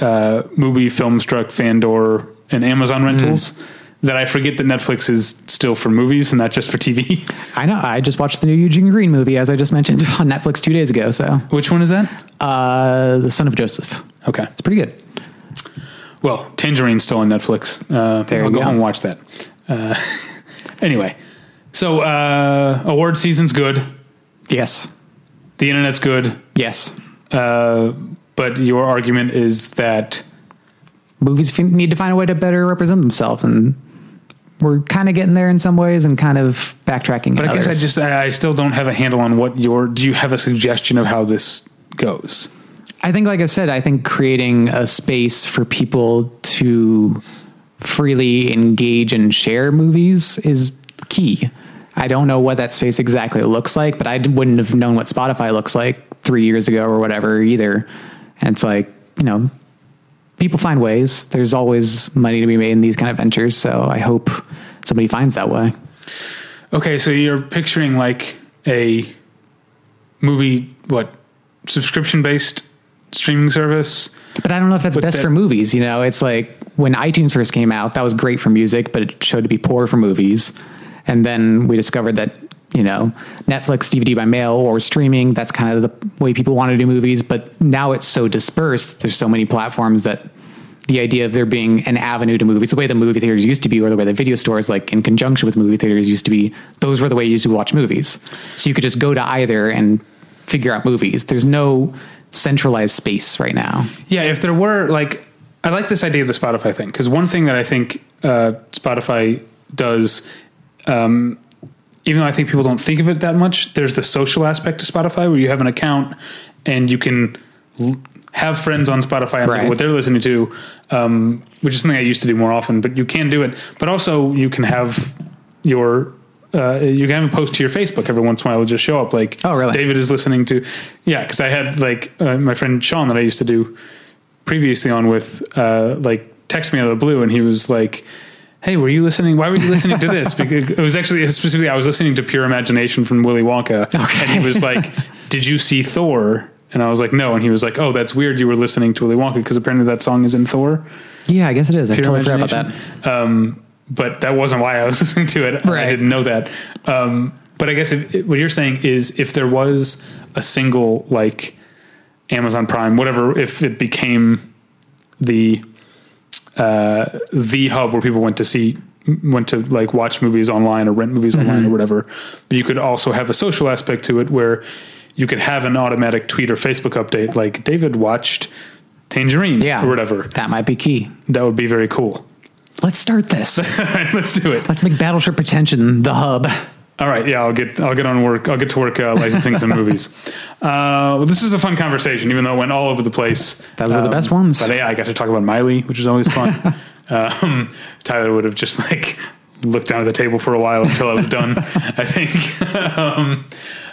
uh, movie, Filmstruck, Fandor, and Amazon rentals that I forget that Netflix is still for movies and not just for TV. *laughs* I know. I just watched the new Eugene Green movie, as I just mentioned, on Netflix two days ago. So, Which one is that? uh, The Son of Joseph. Okay. It's pretty good. Well, Tangerine's still on Netflix. Uh, There I'll you go go. home and watch that. Uh, *laughs* anyway, so uh, award season's good. Yes. The internet's good. Yes. Uh, but your argument is that Movies f- need to find a way to better represent themselves, and we're kind of getting there in some ways, and kind of backtracking. But I guess I just I still don't have a handle on what your. Do you have a suggestion of how this goes? I think, like I said, I think creating a space for people to freely engage and share movies is key. I don't know what that space exactly looks like, but I wouldn't have known what Spotify looks like three years ago or whatever either. And it's like, you know, people find ways. There's always money to be made in these kind of ventures. So I hope somebody finds that way. Okay, so you're picturing like a movie, what subscription based streaming service? But I don't know if that's But best that- for movies. You know, it's like when iTunes first came out, that was great for music, but it showed to be poor for movies. And then we discovered that, you know, Netflix, DVD by mail, or streaming, that's kind of the way people want to do movies. But now it's so dispersed. There's so many platforms that the idea of there being an avenue to movies, the way the movie theaters used to be, or the way the video stores, like in conjunction with movie theaters, used to be, those were the way you used to watch movies. So you could just go to either and figure out movies. There's no centralized space right now. Yeah, if there were like, I like this idea of the Spotify thing because one thing that I think uh, Spotify does, um, even though I think people don't think of it that much, there's the social aspect to Spotify where you have an account and you can l- have friends on Spotify and Right. what they're listening to, um, which is something I used to do more often. But you can do it. But also, you can have your uh, you can have a post to your Facebook every once in a while. It'll just show up like, Oh, really? David is listening to, yeah. Because I had like uh, my friend Sean that I used to do previously on with, uh, like text me out of the blue, and he was like. Hey, were you listening? Why were you listening to this? *laughs* Because it was actually specifically I was listening to Pure Imagination from Willy Wonka, *laughs* okay. and he was like, "Did you see Thor?" And I was like, "No." And he was like, "Oh, that's weird. You were listening to Willy Wonka because apparently that song is in Thor." Yeah, I guess it is. I Pure totally forgot about that. Um, but that wasn't why I was *laughs* listening to it. I didn't know that. Um, but I guess if, what you're saying is if there was a single like Amazon Prime, whatever, if it became the uh, the hub where people went to see went to like watch movies online or rent movies online Mm-hmm. or whatever, but you could also have a social aspect to it where you could have an automatic tweet or Facebook update like David watched Tangerine Yeah. or whatever. That might be key. That would be very cool. Let's start this. *laughs* Let's do it. Let's make Battleship Pretension the hub. All right, yeah, I'll get I'll get on work. I'll get to work uh, licensing some *laughs* movies. Uh, well, this is a fun conversation, even though it went all over the place. Those are the best ones. But yeah, I got to talk about Miley, which is always fun. *laughs* um, Tyler would have just like looked down at the table for a while until I was done. I think. um,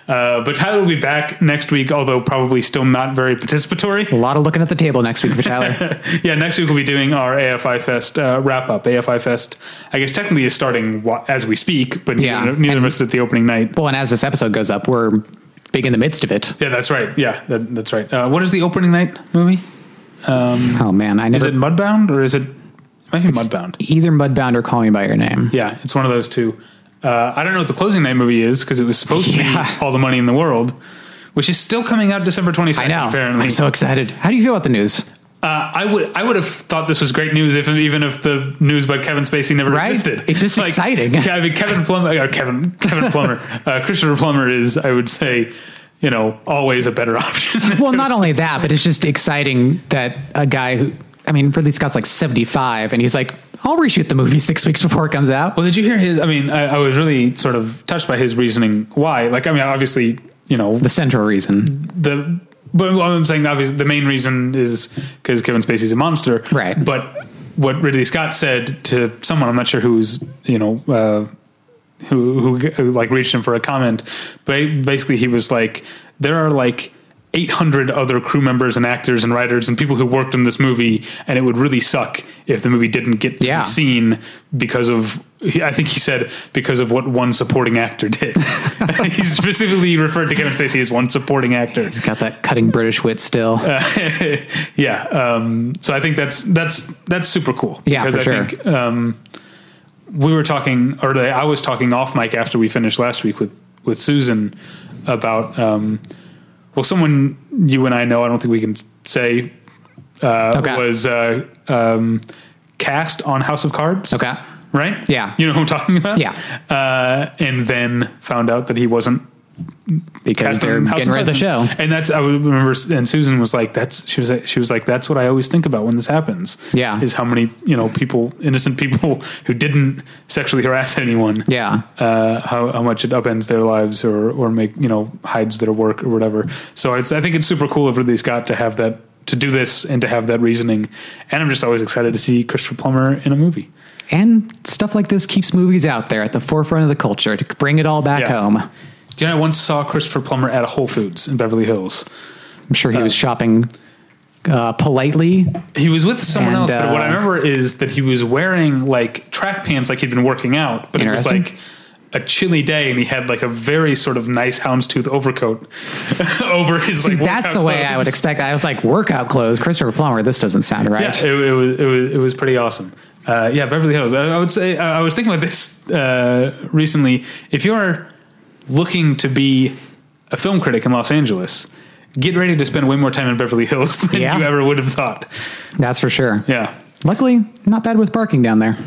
uh, but Tyler will be back next week, although probably still not very participatory. A lot of looking at the table next week for Tyler. *laughs* yeah, next week we'll be doing our AFI Fest uh, wrap up. AFI Fest, I guess technically is starting as we speak, but Yeah, neither, neither of us at the opening night. well, and as this episode goes up, we're big in the midst of it. Yeah, that's right. Yeah, that, that's right. Uh, what is the opening night movie? Oh man, I Is it Mudbound or is it? I think Mudbound. either Mudbound or Call Me by Your Name. Yeah, it's one of those two. Uh, I don't know what the closing night movie is because it was supposed to Yeah. be All the Money in the World, which is still coming out December twenty I know. apparently. I'm so excited. How do you feel about the news? Uh, I would I would have thought this was great news if even if the news about Kevin Spacey never Right? existed. It's just *laughs* exciting. I mean Kevin Plummer, or Kevin Kevin Plummer, *laughs* uh, Christopher Plummer is I would say you know always a better *laughs* option. Well, not only that, but it's just exciting that a guy who, I mean, Ridley Scott's like 75 and he's like, I'll reshoot the movie *laughs* six weeks before it comes out. Well, did you hear his? I mean, I, I was really sort of touched by his reasoning. Why? Like, I mean, obviously, you know, The central reason. the but what I'm saying obviously the main reason is because Kevin Spacey's a monster, Right. But what Ridley Scott said to someone, I'm not sure who's you know uh, who, who who like reached him for a comment, but basically he was like, there are like. 800 other crew members and actors and writers and people who worked on this movie, and it would really suck if the movie didn't get to Yeah. be seen because of. I think he said because of what one supporting actor did. *laughs* *laughs* he specifically referred to Kevin Spacey as one supporting actor. He's got that cutting British wit still. *laughs* yeah. Um, so I think that's that's that's super cool. Yeah, for I sure. think um, we were talking, or I was talking off mic after we finished last week with with Susan about um, well, someone you and I know. I don't think we can say uh, Okay. was uh, um, cast on House of Cards. Okay. Right. Yeah. You know who I'm talking about. Yeah. Uh, and then found out that he wasn't because they're House getting of rid of the show. And that's I remember, and Susan was like, "That's she was like, she was like, that's what I always think about when this happens. Yeah. is how many you know people, innocent people *laughs* who didn't sexually harass anyone. Yeah. uh, how how much it upends their lives or or make you know hides their work or whatever. So it's I think it's super cool of Ridley Scott to have that to do this and to have that reasoning. And I'm just always excited to see Christopher Plummer in a movie. And stuff like this keeps movies out there at the forefront of the culture to bring it all back Yeah. home. Do you know I once saw Christopher Plummer at a Whole Foods in Beverly Hills. I'm sure he was shopping uh, politely. He was with someone And, else, but what I uh, remember is that he was wearing like track pants, like he'd been working out, but it was like a chilly day, and he had like a very sort of nice houndstooth overcoat *laughs* over his. like That's the way I would expect. I was like, workout clothes, Christopher Plummer. This doesn't sound right. Yeah, it, it was it was it was pretty awesome. Uh, yeah, Beverly Hills. I, I would say I was thinking about this uh, recently. If you're looking to be a film critic in Los Angeles, get ready to spend way more time in Beverly Hills *laughs* than Yeah. you ever would have thought. That's for sure. Yeah. Luckily, not bad with parking down there.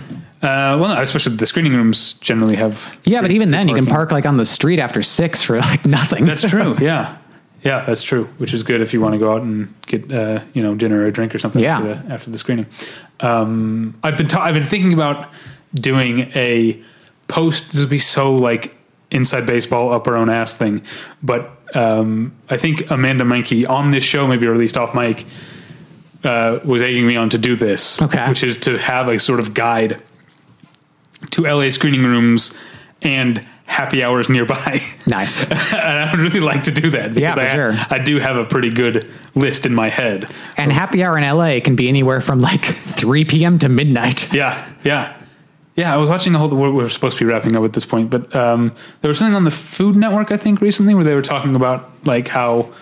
Uh, well, no, especially the screening rooms generally have. Yeah, but even then, you can park like on the street after six for like nothing. That's true. Yeah, yeah, that's true. Which is good if you want to go out and get uh, you know dinner or a drink or something Yeah. after the after the screening. Um, I've been ta- I've been thinking about doing a post. This would be so like inside baseball up our own ass thing. But um, I think Amanda Menke on this show, maybe released off mic, uh, was egging me on to do this. Okay. Which is to have a sort of guide to LA screening rooms and happy hours nearby. Nice. *laughs* and I would really like to do that because Yeah, I, sure. I do have a pretty good list in my head. And happy hour in LA can be anywhere from like 3 p.m. to midnight. Yeah, yeah, yeah. I was watching the whole. We're we're supposed to be wrapping up at this point, but um, there was something on the Food Network, I think, recently where they were talking about like how,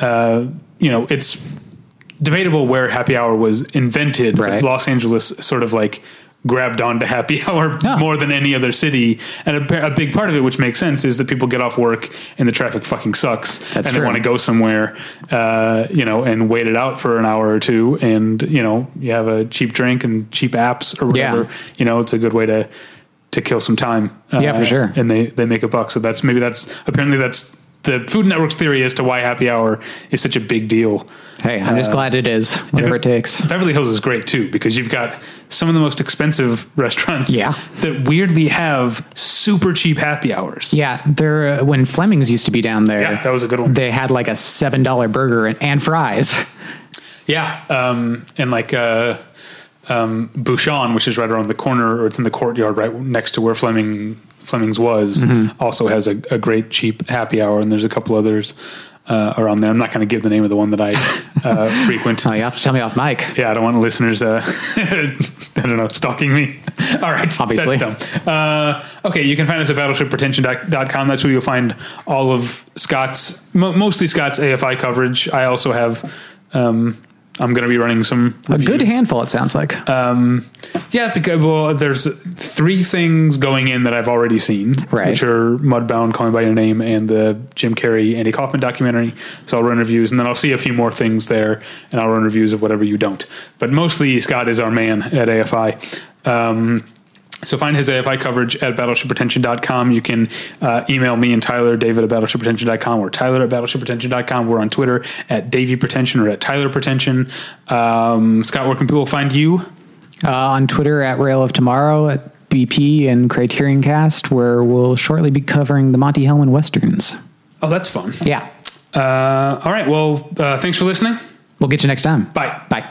uh, you know, it's debatable where happy hour was invented. Right. Los Angeles sort of like grabbed onto happy *laughs* hour Yeah. more than any other city, and a, a big part of it, which makes sense, is that people get off work and the traffic fucking sucks, That's and true. they want to go somewhere, uh, you know, and wait it out for an hour or two, and you know, you have a cheap drink and cheap apps or whatever. Yeah. You know, it's a good way to to kill some time. Uh, Yeah, for sure. And they they make a buck. So that's maybe that's apparently that's the Food Network's theory as to why happy hour is such a big deal. Hey, I'm just glad it is, whatever it takes. Beverly Hills is great too because you've got some of the most expensive *laughs* restaurants Yeah. that weirdly have super cheap happy hours. Yeah, there. Uh, when Fleming's used to be down there, Yeah, that was a good one. They had like a seven dollar burger and, and fries. *laughs* Yeah, um, and like uh, um, Bouchon, which is right around the corner, or it's in the courtyard right next to where Fleming Fleming's was, Mm-hmm. also has a, a great cheap happy hour, and there's a couple others uh, around there. I'm not going to give the name of the one that I *laughs* uh, frequent. Oh, you have to tell me off mic. Yeah, I don't want listeners, uh, *laughs* I don't know, stalking me. *laughs* All right. Obviously. Uh, okay, you can find us at battleshippretension.com. That's where you'll find all of Scott's, mo- mostly Scott's AFI coverage. I also have, um, I'm going to be running some. A good handful, it sounds like. Yeah, because, well, there's three things going in that I've already seen, Right. which are Mudbound, Call Me By Your Name, and the Jim Carrey, Andy Kaufman documentary. So I'll run reviews, and then I'll see a few more things there, and I'll run reviews of whatever you don't. But mostly, Scott is our man at AFI. Um, so find his AFI coverage at battleshippretension.com. You can uh, email me and Tyler, David at battleshippretension.com or Tyler at battleshippretension.com. We're on Twitter at Davey Pretension or at Tyler Pretension. Um, Scott, where can people find you? Uh, on Twitter at Rail of Tomorrow, at BP and Criterion Cast, where we'll shortly be covering the Monte Hellman westerns. Oh, that's fun. Yeah, Uh, all right. Well, uh, thanks for listening. we'll get you next time. Bye. Bye.